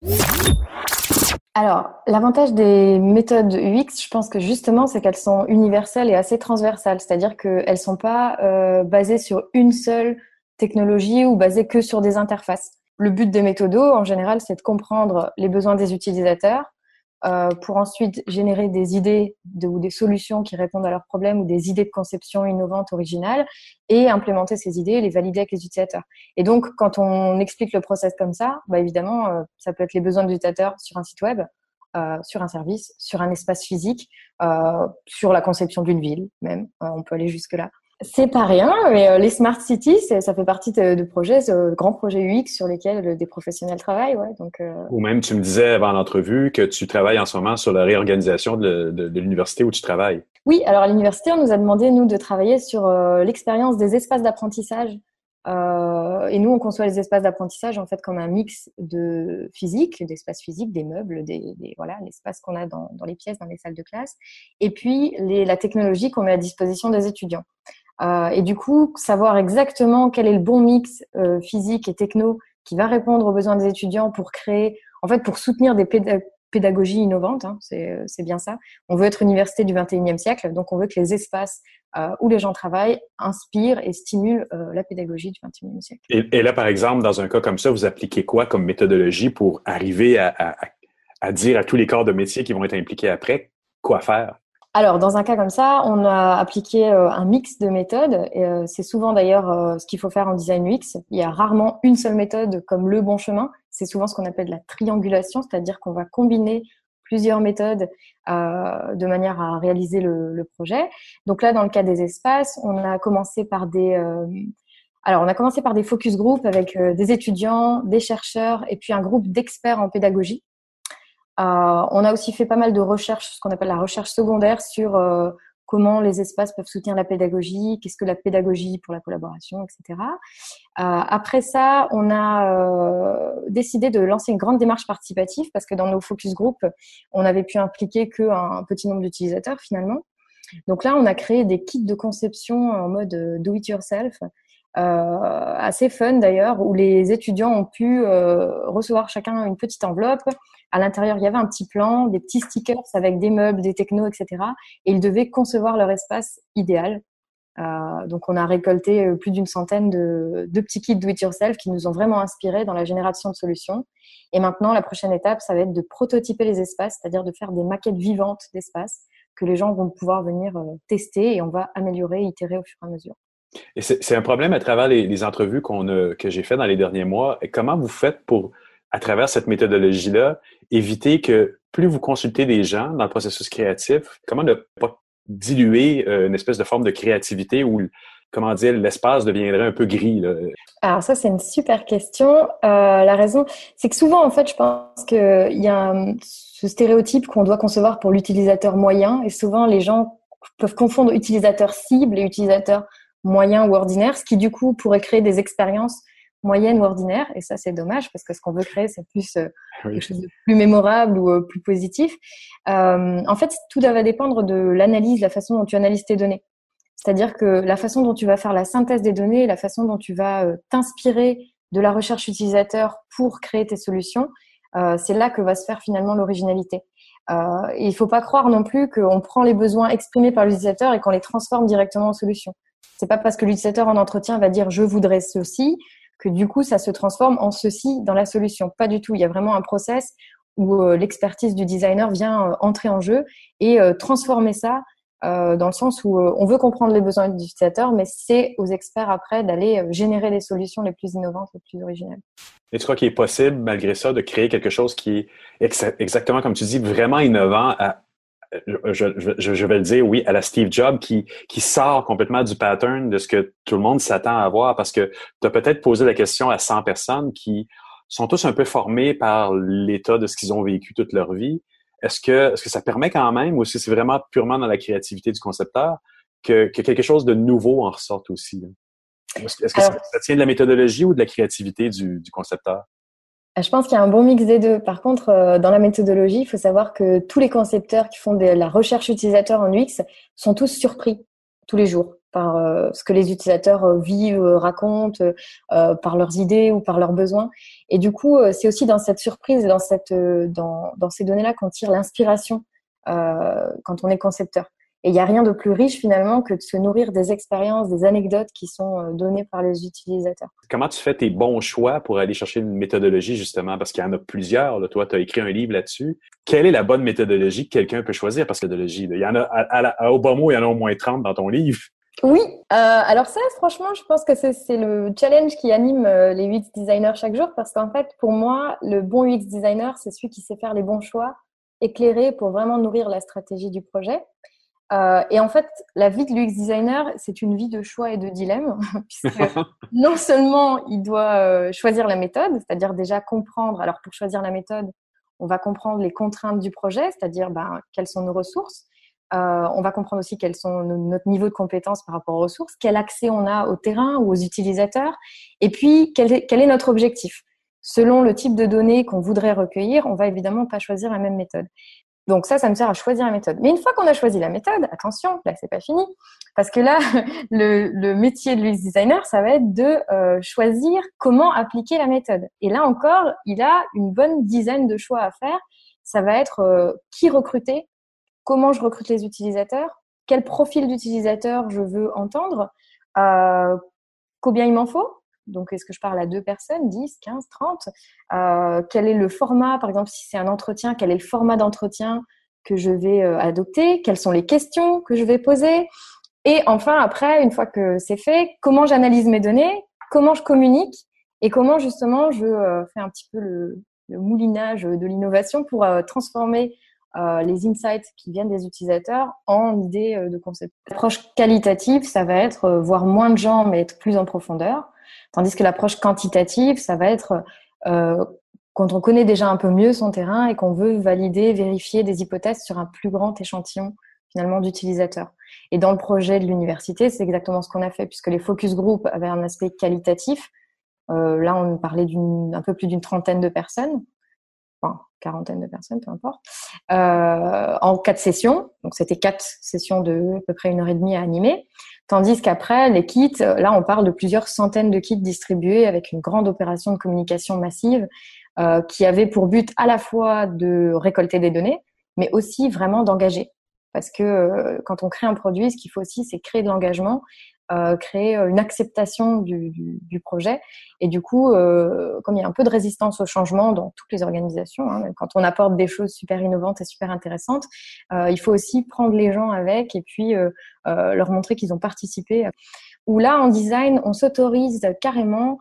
Alors, l'avantage des méthodes UX, je pense que justement, c'est qu'elles sont universelles et assez transversales. C'est-à-dire qu'elles ne sont pas basées sur une seule technologie ou basées que sur des interfaces. Le but des méthodos, en général, c'est de comprendre les besoins des utilisateurs euh, pour ensuite générer des idées ou des solutions qui répondent à leurs problèmes ou des idées de conception innovantes, originales, et implémenter ces idées et les valider avec les utilisateurs. Et donc, quand on explique le process comme ça, bah évidemment, euh, ça peut être les besoins des utilisateurs sur un site web, euh, sur un service, sur un espace physique, euh, sur la conception d'une ville même. Euh, on peut aller jusque-là. C'est pas rien, mais euh, les smart cities, ça fait partie de, projets, de grands projets UX sur lesquels euh, des professionnels travaillent. Ouais, donc, euh, Ou même, tu me disais avant l'entrevue que tu travailles en ce moment sur la réorganisation de, de l'université où tu travailles. Oui, alors à l'université, on nous a demandé, nous, de travailler sur l'expérience des espaces d'apprentissage. et nous, on conçoit les espaces d'apprentissage en fait comme un mix de physique, d'espaces physiques, des meubles, des, voilà, l'espace qu'on a dans, dans, les pièces, dans les salles de classe, et puis les, la technologie qu'on met à disposition des étudiants. Euh, et du coup, savoir exactement quel est le bon mix euh, physique et techno qui va répondre aux besoins des étudiants pour créer, en fait, pour soutenir des pédagogies innovantes, hein, c'est bien ça. On veut être université du 21e siècle, donc on veut que les espaces euh, où les gens travaillent inspirent et stimulent euh, la pédagogie du 21e siècle. Et, là, par exemple, dans un cas comme ça, vous appliquez quoi comme méthodologie pour arriver à, à dire à tous les corps de métier qui vont être impliqués après quoi faire? Alors, dans un cas comme ça, on a appliqué euh, un mix de méthodes. Euh, c'est souvent d'ailleurs euh, ce qu'il faut faire en design UX. Il y a rarement une seule méthode comme le bon chemin. C'est souvent ce qu'on appelle la triangulation, c'est-à-dire qu'on va combiner plusieurs méthodes de manière à réaliser le, projet. Donc là, dans le cas des espaces, on a commencé par des alors, on a commencé par des focus group avec des étudiants, des chercheurs et puis un groupe d'experts en pédagogie. Euh, on a aussi fait pas mal de recherches, ce qu'on appelle la recherche secondaire sur euh, comment les espaces peuvent soutenir la pédagogie, qu'est-ce que la pédagogie pour la collaboration, etc. Euh, après ça, on a décidé de lancer une grande démarche participative parce que dans nos focus group, on avait pu impliquer qu'un petit nombre d'utilisateurs finalement. Donc là, on a créé des kits de conception en mode do it yourself. Assez fun d'ailleurs, où les étudiants ont pu recevoir chacun une petite enveloppe à l'intérieur, il y avait un petit plan, des petits stickers avec des meubles, des technos, etc. Et ils devaient concevoir leur espace idéal. Euh, donc, on a récolté euh, plus d'une centaine de, petits kits do-it-yourself qui nous ont vraiment inspirés dans la génération de solutions. Et maintenant, la prochaine étape, ça va être de prototyper les espaces, c'est-à-dire de faire des maquettes vivantes d'espaces que les gens vont pouvoir venir euh, tester et on va améliorer, itérer au fur et à mesure. Et c'est un problème à travers les, entrevues que j'ai fait dans les derniers mois. Et comment vous faites pour à travers cette méthodologie-là, éviter que plus vous consultez des gens dans le processus créatif, comment ne pas diluer euh, une espèce de forme de créativité où, comment dire, l'espace deviendrait un peu gris? Alors ça, c'est une super question. Euh, la raison, c'est que souvent, en fait, je pense qu'il y a ce stéréotype qu'on doit concevoir pour l'utilisateur moyen et souvent, les gens peuvent confondre utilisateur cible et utilisateur moyen ou ordinaire, ce qui du coup pourrait créer des expériences moyenne ou ordinaire. Et ça, c'est dommage parce que ce qu'on veut créer, c'est plus euh, *laughs* quelque chose de plus mémorable ou euh, plus positif. Euh, en fait, tout va dépendre de l'analyse, la façon dont tu analyses tes données. C'est-à-dire que la façon dont tu vas faire la synthèse des données, la façon dont tu vas t'inspirer de la recherche utilisateur pour créer tes solutions, c'est là que va se faire finalement l'originalité. Et il faut pas croire non plus qu'on prend les besoins exprimés par l'utilisateur et qu'on les transforme directement en solutions. C'est pas parce que l'utilisateur en entretien va dire je voudrais ceci que du coup, ça se transforme en ceci dans la solution. Pas du tout. Il y a vraiment un process où euh, l'expertise du designer vient euh, entrer en jeu et euh, transformer ça dans le sens où on veut comprendre les besoins du utilisateur, mais c'est aux experts après d'aller générer les solutions les plus innovantes, les plus originales. Et tu crois qu'il est possible, malgré ça, de créer quelque chose qui est exactement comme tu dis, vraiment innovant à, je, je, je, vais le dire, oui, à la Steve Jobs, qui, qui sort complètement du pattern de ce que tout le monde s'attend à voir, parce que tu as peut-être posé la question à 100 personnes qui sont tous un peu formés par l'état de ce qu'ils ont vécu toute leur vie. Est-ce que, est-ce que ça permet quand même, ou que c'est vraiment purement dans la créativité du concepteur, que, que quelque chose de nouveau en ressorte aussi? Est-ce que, ça, tient de la méthodologie ou de la créativité du, du concepteur? Euh, je pense qu'il y a un bon mix des deux. Par contre, euh, dans la méthodologie, il faut savoir que tous les concepteurs qui font de la recherche utilisateur en UX sont tous surpris tous les jours par euh, ce que les utilisateurs vivent, racontent, par leurs idées ou par leurs besoins. Et du coup, c'est aussi dans cette surprise et dans, cette, dans, dans ces données-là qu'on tire l'inspiration quand on est concepteur. Et il n'y a rien de plus riche finalement que de se nourrir des expériences, des anecdotes qui sont euh, données par les utilisateurs. Comment tu fais tes bons choix pour aller chercher une méthodologie justement? Parce qu'il y en a plusieurs. Là. Toi, tu as écrit un livre là-dessus. Quelle est la bonne méthodologie que quelqu'un peut choisir? Parce que méthodologie, il y en a à, à, au mot, il y en a au moins 30 dans ton livre. Oui, euh, alors ça, franchement, je pense que c'est le challenge qui anime euh, les UX designers chaque jour parce qu'en fait, pour moi, le bon UX designer, c'est celui qui sait faire les bons choix, éclairés pour vraiment nourrir la stratégie du projet. Euh, et en fait, la vie de l'UX designer, c'est une vie de choix et de dilemme, *laughs* puisque *laughs* non seulement il doit euh, choisir la méthode, c'est-à-dire déjà comprendre. Alors pour choisir la méthode, on va comprendre les contraintes du projet, c'est-à-dire ben, quelles sont nos ressources. Euh, on va comprendre aussi quels sont notre niveau de compétence par rapport aux ressources, quel accès on a au terrain ou aux utilisateurs, et puis quel est, quel est notre objectif. Selon le type de données qu'on voudrait recueillir, on va évidemment pas choisir la même méthode. Donc ça, ça me sert à choisir la méthode. Mais une fois qu'on a choisi la méthode, attention, là c'est pas fini, parce que là, *laughs* le, métier de l'UX designer, ça va être de euh, choisir comment appliquer la méthode. Et là encore, il a une bonne dizaine de choix à faire. Ça va être euh, qui recruter, comment je recrute les utilisateurs, quel profil d'utilisateur je veux entendre, euh, combien il m'en faut, donc, est-ce que je parle à deux personnes, 10, 15, 30 Quel est le format, par exemple, si c'est un entretien, quel est le format d'entretien que je vais euh, adopter? Quelles sont les questions que je vais poser? Et enfin, après, une fois que c'est fait, comment j'analyse mes données? Comment je communique? Et comment, justement, je euh, fais un petit peu le, moulinage de l'innovation pour euh, transformer les insights qui viennent des utilisateurs en idée de concept. L'approche qualitative, ça va être voir moins de gens mais être plus en profondeur, tandis que l'approche quantitative, ça va être quand on connaît déjà un peu mieux son terrain et qu'on veut valider, vérifier des hypothèses sur un plus grand échantillon finalement d'utilisateurs. Et dans le projet de l'université, c'est exactement ce qu'on a fait, puisque les focus group avaient un aspect qualitatif. Euh, là, on parlait d'un peu plus d'une trentaine de personnes, enfin quarantaine de personnes, peu importe, euh, en quatre sessions. Donc c'était quatre sessions de à peu près une heure et demie à animer. Tandis qu'après, les kits, là, on parle de plusieurs centaines de kits distribués avec une grande opération de communication massive euh, qui avait pour but à la fois de récolter des données, mais aussi vraiment d'engager. Parce que euh, quand on crée un produit, ce qu'il faut aussi, c'est créer de l'engagement, euh, créer une acceptation du, du, du, projet. Et du coup, euh, comme il y a un peu de résistance au changement dans toutes les organisations, hein, quand on apporte des choses super innovantes et super intéressantes, euh, il faut aussi prendre les gens avec et puis leur montrer qu'ils ont participé où là, en design, on s'autorise carrément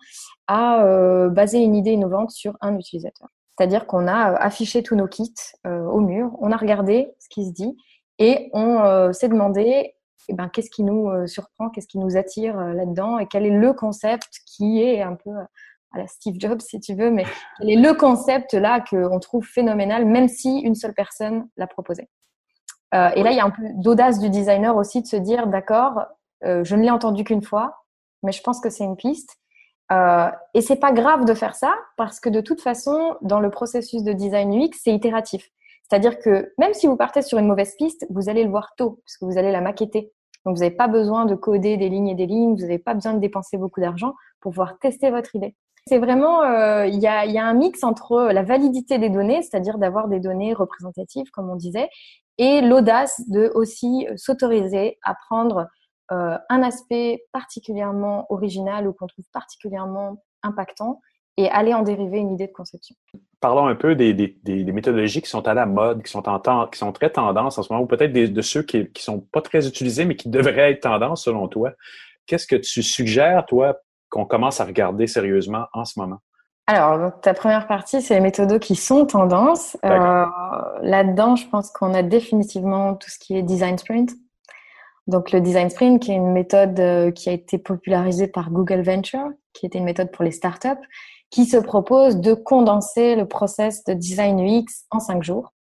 à euh, baser une idée innovante sur un utilisateur. C'est-à-dire qu'on a euh, affiché tous nos kits euh, au mur, on a regardé ce qui se dit et on s'est demandé eh ben, qu'est-ce qui nous surprend, qu'est-ce qui nous attire là-dedans et quel est le concept qui est un peu à la Steve Jobs si tu veux, mais *laughs* quel est le concept là qu'on trouve phénoménal même si une seule personne l'a proposé. et là, il y a un peu d'audace du designer aussi de se dire, d'accord, euh, je ne l'ai entendu qu'une fois, mais je pense que c'est une piste. Euh, et c'est pas grave de faire ça parce que de toute façon, dans le processus de design UX, c'est itératif. C'est-à-dire que même si vous partez sur une mauvaise piste, vous allez le voir tôt parce que vous allez la maqueter. Donc vous n'avez pas besoin de coder des lignes et des lignes, vous n'avez pas besoin de dépenser beaucoup d'argent pour pouvoir tester votre idée. C'est vraiment, euh, il y, a, un mix entre la validité des données, c'est-à-dire d'avoir des données représentatives, comme on disait, et l'audace de aussi s'autoriser à prendre euh, un aspect particulièrement original ou qu'on trouve particulièrement impactant et aller en dériver une idée de conception. Parlons un peu des, des, des, méthodologies qui sont à la mode, qui sont, en temps, qui sont très tendance en ce moment, ou peut-être de ceux qui ne sont pas très utilisés, mais qui devraient être tendance selon toi. Qu'est-ce que tu suggères, toi, qu'on commence à regarder sérieusement en ce moment? Alors, ta première partie, c'est les méthodos qui sont tendance. Euh, Là-dedans, je pense qu'on a définitivement tout ce qui est design sprint. Donc le design sprint, qui est une méthode euh, qui a été popularisée par Google Venture, qui était une méthode pour les startups, qui se propose de condenser le process de design UX en cinq jours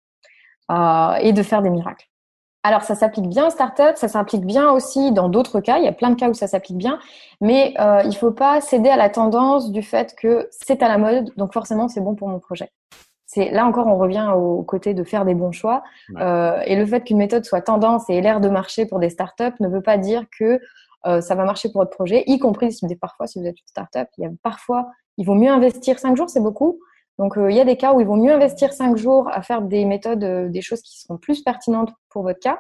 euh, et de faire des miracles. Alors ça s'applique bien aux startups, ça s'applique bien aussi dans d'autres cas. Il y a plein de cas où ça s'applique bien, mais euh, il faut pas céder à la tendance du fait que c'est à la mode, donc forcément c'est bon pour mon projet là encore, on revient au côté de faire des bons choix. Euh, et le fait qu'une méthode soit tendance et ait l'air de marcher pour des startups ne veut pas dire que euh, ça va marcher pour votre projet, y compris si parfois si vous êtes une startup, il y a parfois il vaut mieux investir cinq jours, c'est beaucoup. Donc euh, il y a des cas où il vaut mieux investir cinq jours à faire des méthodes, des choses qui seront plus pertinentes pour votre cas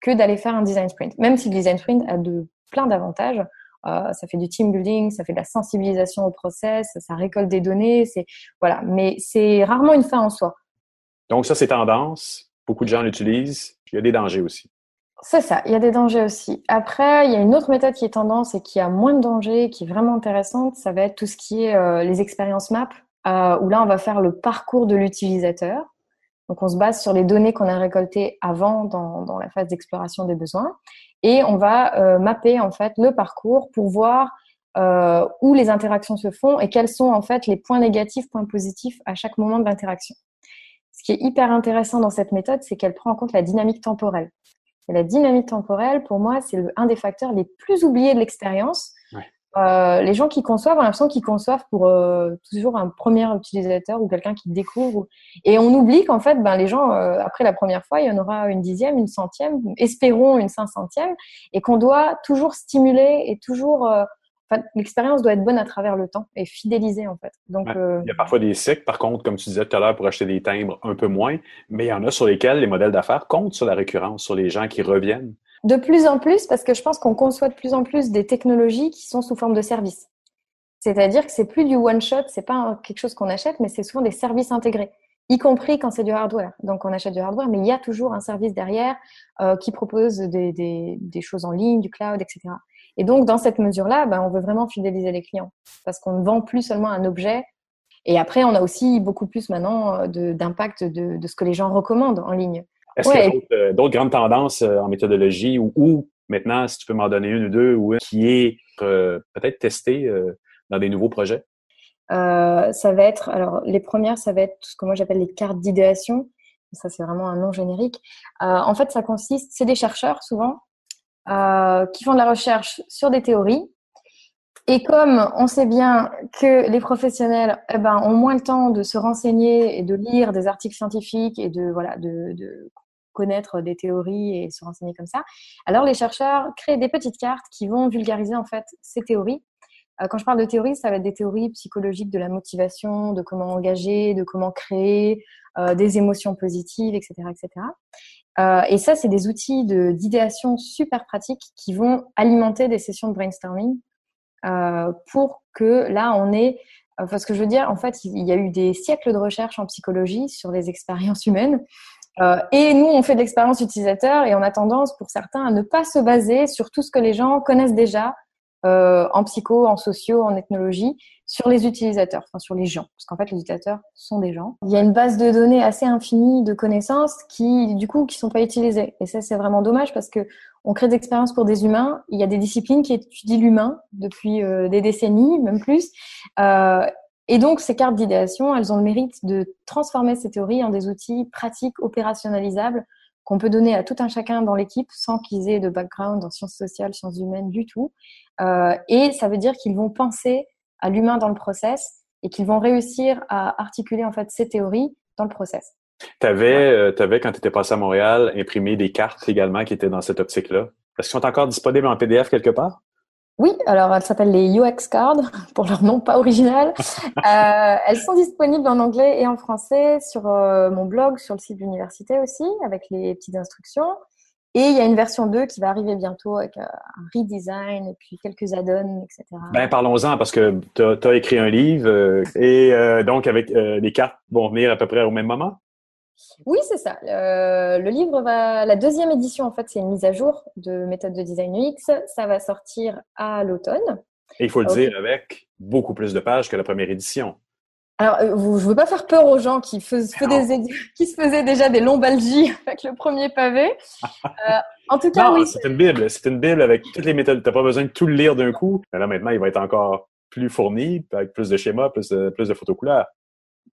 que d'aller faire un design sprint. Même si le design sprint a de plein d'avantages. Euh, ça fait du team building, ça fait de la sensibilisation au process, ça récolte des données, c'est voilà, mais c'est rarement une fin en soi. Donc ça c'est tendance, beaucoup de gens l'utilisent, il y a des dangers aussi. C'est ça, il y a des dangers aussi. Après, il y a une autre méthode qui est tendance et qui a moins de dangers, qui est vraiment intéressante, ça va être tout ce qui est euh, les expériences map, euh, où là on va faire le parcours de l'utilisateur. Donc on se base sur les données qu'on a récoltées avant dans, la phase d'exploration des besoins et on va euh, mapper en fait le parcours pour voir où les interactions se font et quels sont en fait les points négatifs, points positifs à chaque moment de l'interaction. Ce qui est hyper intéressant dans cette méthode, c'est qu'elle prend en compte la dynamique temporelle. Et la dynamique temporelle, pour moi, c'est un des facteurs les plus oubliés de l'expérience euh, les gens qui conçoivent ont l'impression qu'ils conçoivent pour euh, toujours un premier utilisateur ou quelqu'un qui découvre. Et on oublie qu'en fait, ben, les gens, euh, après la première fois, il y en aura une dixième, une centième, espérons une cinq centième, et qu'on doit toujours stimuler et toujours... l'expérience doit être bonne à travers le temps et fidéliser en fait. Donc, Il y a parfois des cycles, par contre, comme tu disais tout à l'heure, pour acheter des timbres un peu moins, mais il y en a sur lesquels les modèles d'affaires comptent sur la récurrence, sur les gens qui reviennent. De plus en plus, parce que je pense qu'on conçoit de plus en plus des technologies qui sont sous forme de services. C'est-à-dire que c'est plus du one shot, c'est pas quelque chose qu'on achète, mais c'est souvent des services intégrés, y compris quand c'est du hardware. Donc on achète du hardware, mais il y a toujours un service derrière euh, qui propose des, des, choses en ligne, du cloud, etc. Et donc dans cette mesure-là, ben, on veut vraiment fidéliser les clients parce qu'on ne vend plus seulement un objet. Et après, on a aussi beaucoup plus maintenant d'impact de, de, ce que les gens recommandent en ligne. Est-ce qu'il y a d'autres grandes tendances en méthodologie ou, maintenant, si tu peux m'en donner une ou deux, ou qui est peut-être testée dans des nouveaux projets? Euh, ça va être, alors les premières, ça va être ce que moi j'appelle les cartes d'idéation. Ça, c'est vraiment un nom générique. Euh, en fait, ça consiste, c'est des chercheurs souvent euh, qui font de la recherche sur des théories. Et comme on sait bien que les professionnels eh ben, ont moins le temps de se renseigner et de lire des articles scientifiques et de, voilà, de, connaître des théories et se renseigner comme ça, alors les chercheurs créent des petites cartes qui vont vulgariser en fait ces théories euh, quand je parle de théorie, ça va être des théories psychologiques de la motivation, de comment engager, de comment créer, euh, des émotions positives, etc. etc. Euh, et ça, c'est des outils d'idéation super pratiques qui vont alimenter des sessions de brainstorming euh, pour que là, on ait... Enfin, ce que je veux dire, en fait, il y a eu des siècles de recherche en psychologie sur les expériences humaines. Euh, et nous, on fait de l'expérience utilisateur et on a tendance, pour certains, à ne pas se baser sur tout ce que les gens connaissent déjà euh, en psycho, en socio, en ethnologie, sur les utilisateurs, enfin sur les gens, parce qu'en fait les utilisateurs sont des gens. Il y a une base de données assez infinie de connaissances qui, du coup, qui sont pas utilisées. Et ça, c'est vraiment dommage parce que on crée des expériences pour des humains. Il y a des disciplines qui étudient l'humain depuis euh, des décennies, même plus. Euh, et donc, ces cartes d'idéation, elles ont le mérite de transformer ces théories en des outils pratiques, opérationnalisables, qu'on peut donner à tout un chacun dans l'équipe sans qu'ils aient de background en sciences sociales, sciences humaines du tout. Euh, et ça veut dire qu'ils vont penser à l'humain dans le process et qu'ils vont réussir à articuler en fait ces théories dans le process. Tu avais, euh, avais, quand tu étais passé à Montréal, imprimé des cartes également qui étaient dans cette optique-là. Est-ce qu'ils sont encore disponibles en PDF quelque part? Oui, alors elles s'appellent les UX Cards, *laughs* pour leur nom pas original. *laughs* euh, elles sont disponibles en anglais et en français sur euh, mon blog, sur le site de l'université aussi, avec les petites instructions. Et il y a une version 2 qui va arriver bientôt avec euh, un redesign et puis quelques add-ons, etc. Ben, parlons-en parce que tu as, écrit un livre euh, et donc avec les cartes vont venir à peu près au même moment? Oui, c'est ça. Euh, le livre va, la deuxième édition, en fait, c'est une mise à jour de méthode de design UX. Ça va sortir à l'automne. Et il faut le dire avec beaucoup plus de pages que la première édition. Alors, euh, je ne veux pas faire peur aux gens qui, qui se faisaient déjà des lombalgies *laughs* avec le premier pavé. *laughs* Euh, en tout cas, oui. C'est une Bible. C'est une Bible avec toutes les méthodes. Tu n'as pas besoin de tout le lire d'un coup. Mais là, maintenant, il va être encore plus fourni, avec plus de schémas, plus de, plus de photos couleurs.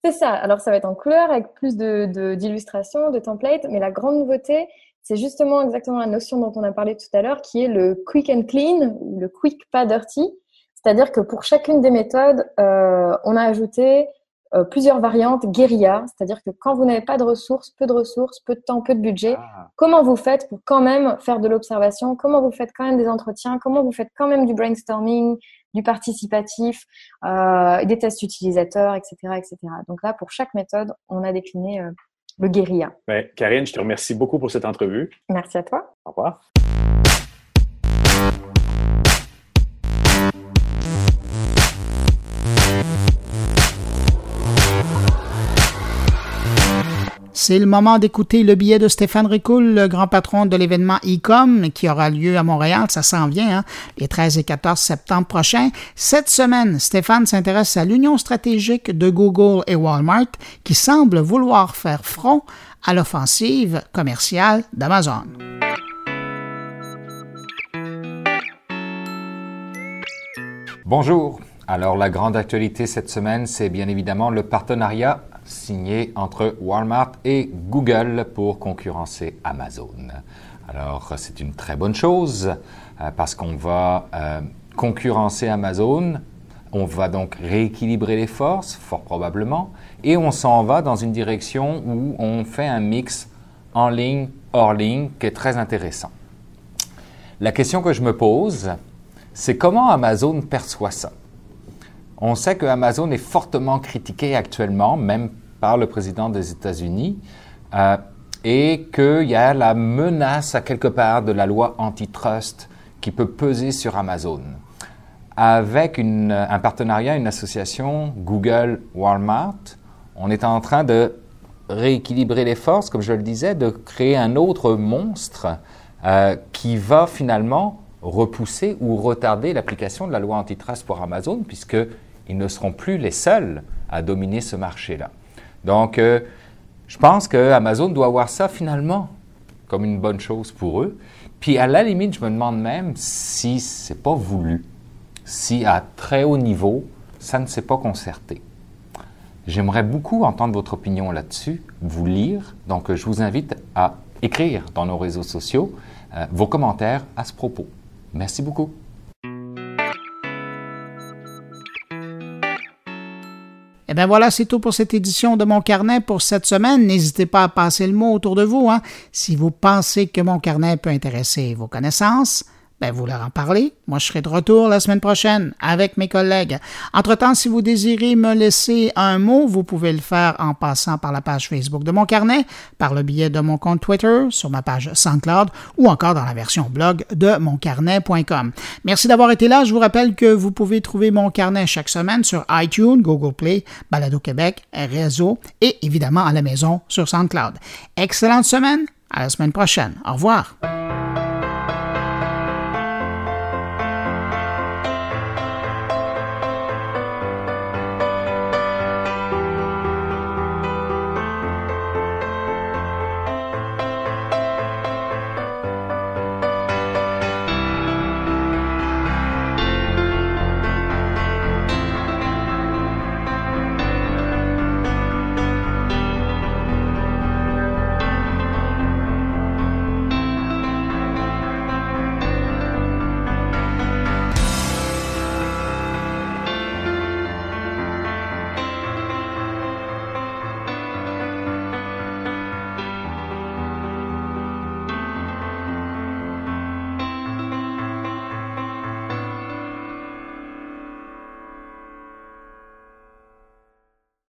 C'est ça. Alors, ça va être en couleur avec plus de, d'illustrations, de, templates. Mais la grande nouveauté, c'est justement exactement la notion dont on a parlé tout à l'heure, qui est le quick and clean, le quick pas dirty. C'est-à-dire que pour chacune des méthodes, euh, on a ajouté euh, plusieurs variantes guérilla, c'est-à-dire que quand vous n'avez pas de ressources, peu de ressources, peu de temps, peu de budget, ah. comment vous faites pour quand même faire de l'observation? Comment vous faites quand même des entretiens? Comment vous faites quand même du brainstorming, du participatif, euh, des tests utilisateurs, etc., etc. Donc là, pour chaque méthode, on a décliné euh, le guérilla. Ben, Karine, je te remercie beaucoup pour cette entrevue. Merci à toi. Au revoir. C'est le moment d'écouter le billet de Stéphane Ricoul, le grand patron de l'événement e-com qui aura lieu à Montréal. Ça s'en vient, hein, les 13 et 14 septembre prochains. Cette semaine, Stéphane s'intéresse à l'union stratégique de Google et Walmart qui semble vouloir faire front à l'offensive commerciale d'Amazon. Bonjour. Alors la grande actualité cette semaine, c'est bien évidemment le partenariat signé entre Walmart et Google pour concurrencer Amazon. Alors, c'est une très bonne chose euh, parce qu'on va euh, concurrencer Amazon, on va donc rééquilibrer les forces, fort probablement, et on s'en va dans une direction où on fait un mix en ligne, hors ligne, qui est très intéressant. La question que je me pose, c'est comment Amazon perçoit ça? On sait que Amazon est fortement critiqué actuellement, même par le président des États-Unis, euh, et qu'il y a la menace à quelque part de la loi antitrust qui peut peser sur Amazon. Avec un partenariat, une association Google-Walmart, on est en train de rééquilibrer les forces, comme je le disais, de créer un autre monstre euh, qui va finalement repousser ou retarder l'application de la loi antitrust pour Amazon, puisque ils ne seront plus les seuls à dominer ce marché-là. Donc, euh, je pense que Amazon doit voir ça finalement comme une bonne chose pour eux. Puis à la limite, je me demande même si c'est pas voulu, si à très haut niveau, ça ne s'est pas concerté. J'aimerais beaucoup entendre votre opinion là-dessus, vous lire. Donc, je vous invite à écrire dans nos réseaux sociaux euh, vos commentaires à ce propos. Merci beaucoup. Eh voilà, c'est tout pour cette édition de Mon Carnet pour cette semaine. N'hésitez pas à passer le mot autour de vous. Hein. Si vous pensez que Mon Carnet peut intéresser vos connaissances, ben, vous leur en parlez. Moi, je serai de retour la semaine prochaine avec mes collègues. Entre-temps, si vous désirez me laisser un mot, vous pouvez le faire en passant par la page Facebook de mon carnet, par le biais de mon compte Twitter, sur ma page SoundCloud ou encore dans la version blog de moncarnet.com. Merci d'avoir été là. Je vous rappelle que vous pouvez trouver mon carnet chaque semaine sur iTunes, Google Play, Balado Québec, Réseau et évidemment à la maison sur SoundCloud. Excellente semaine. À la semaine prochaine. Au revoir.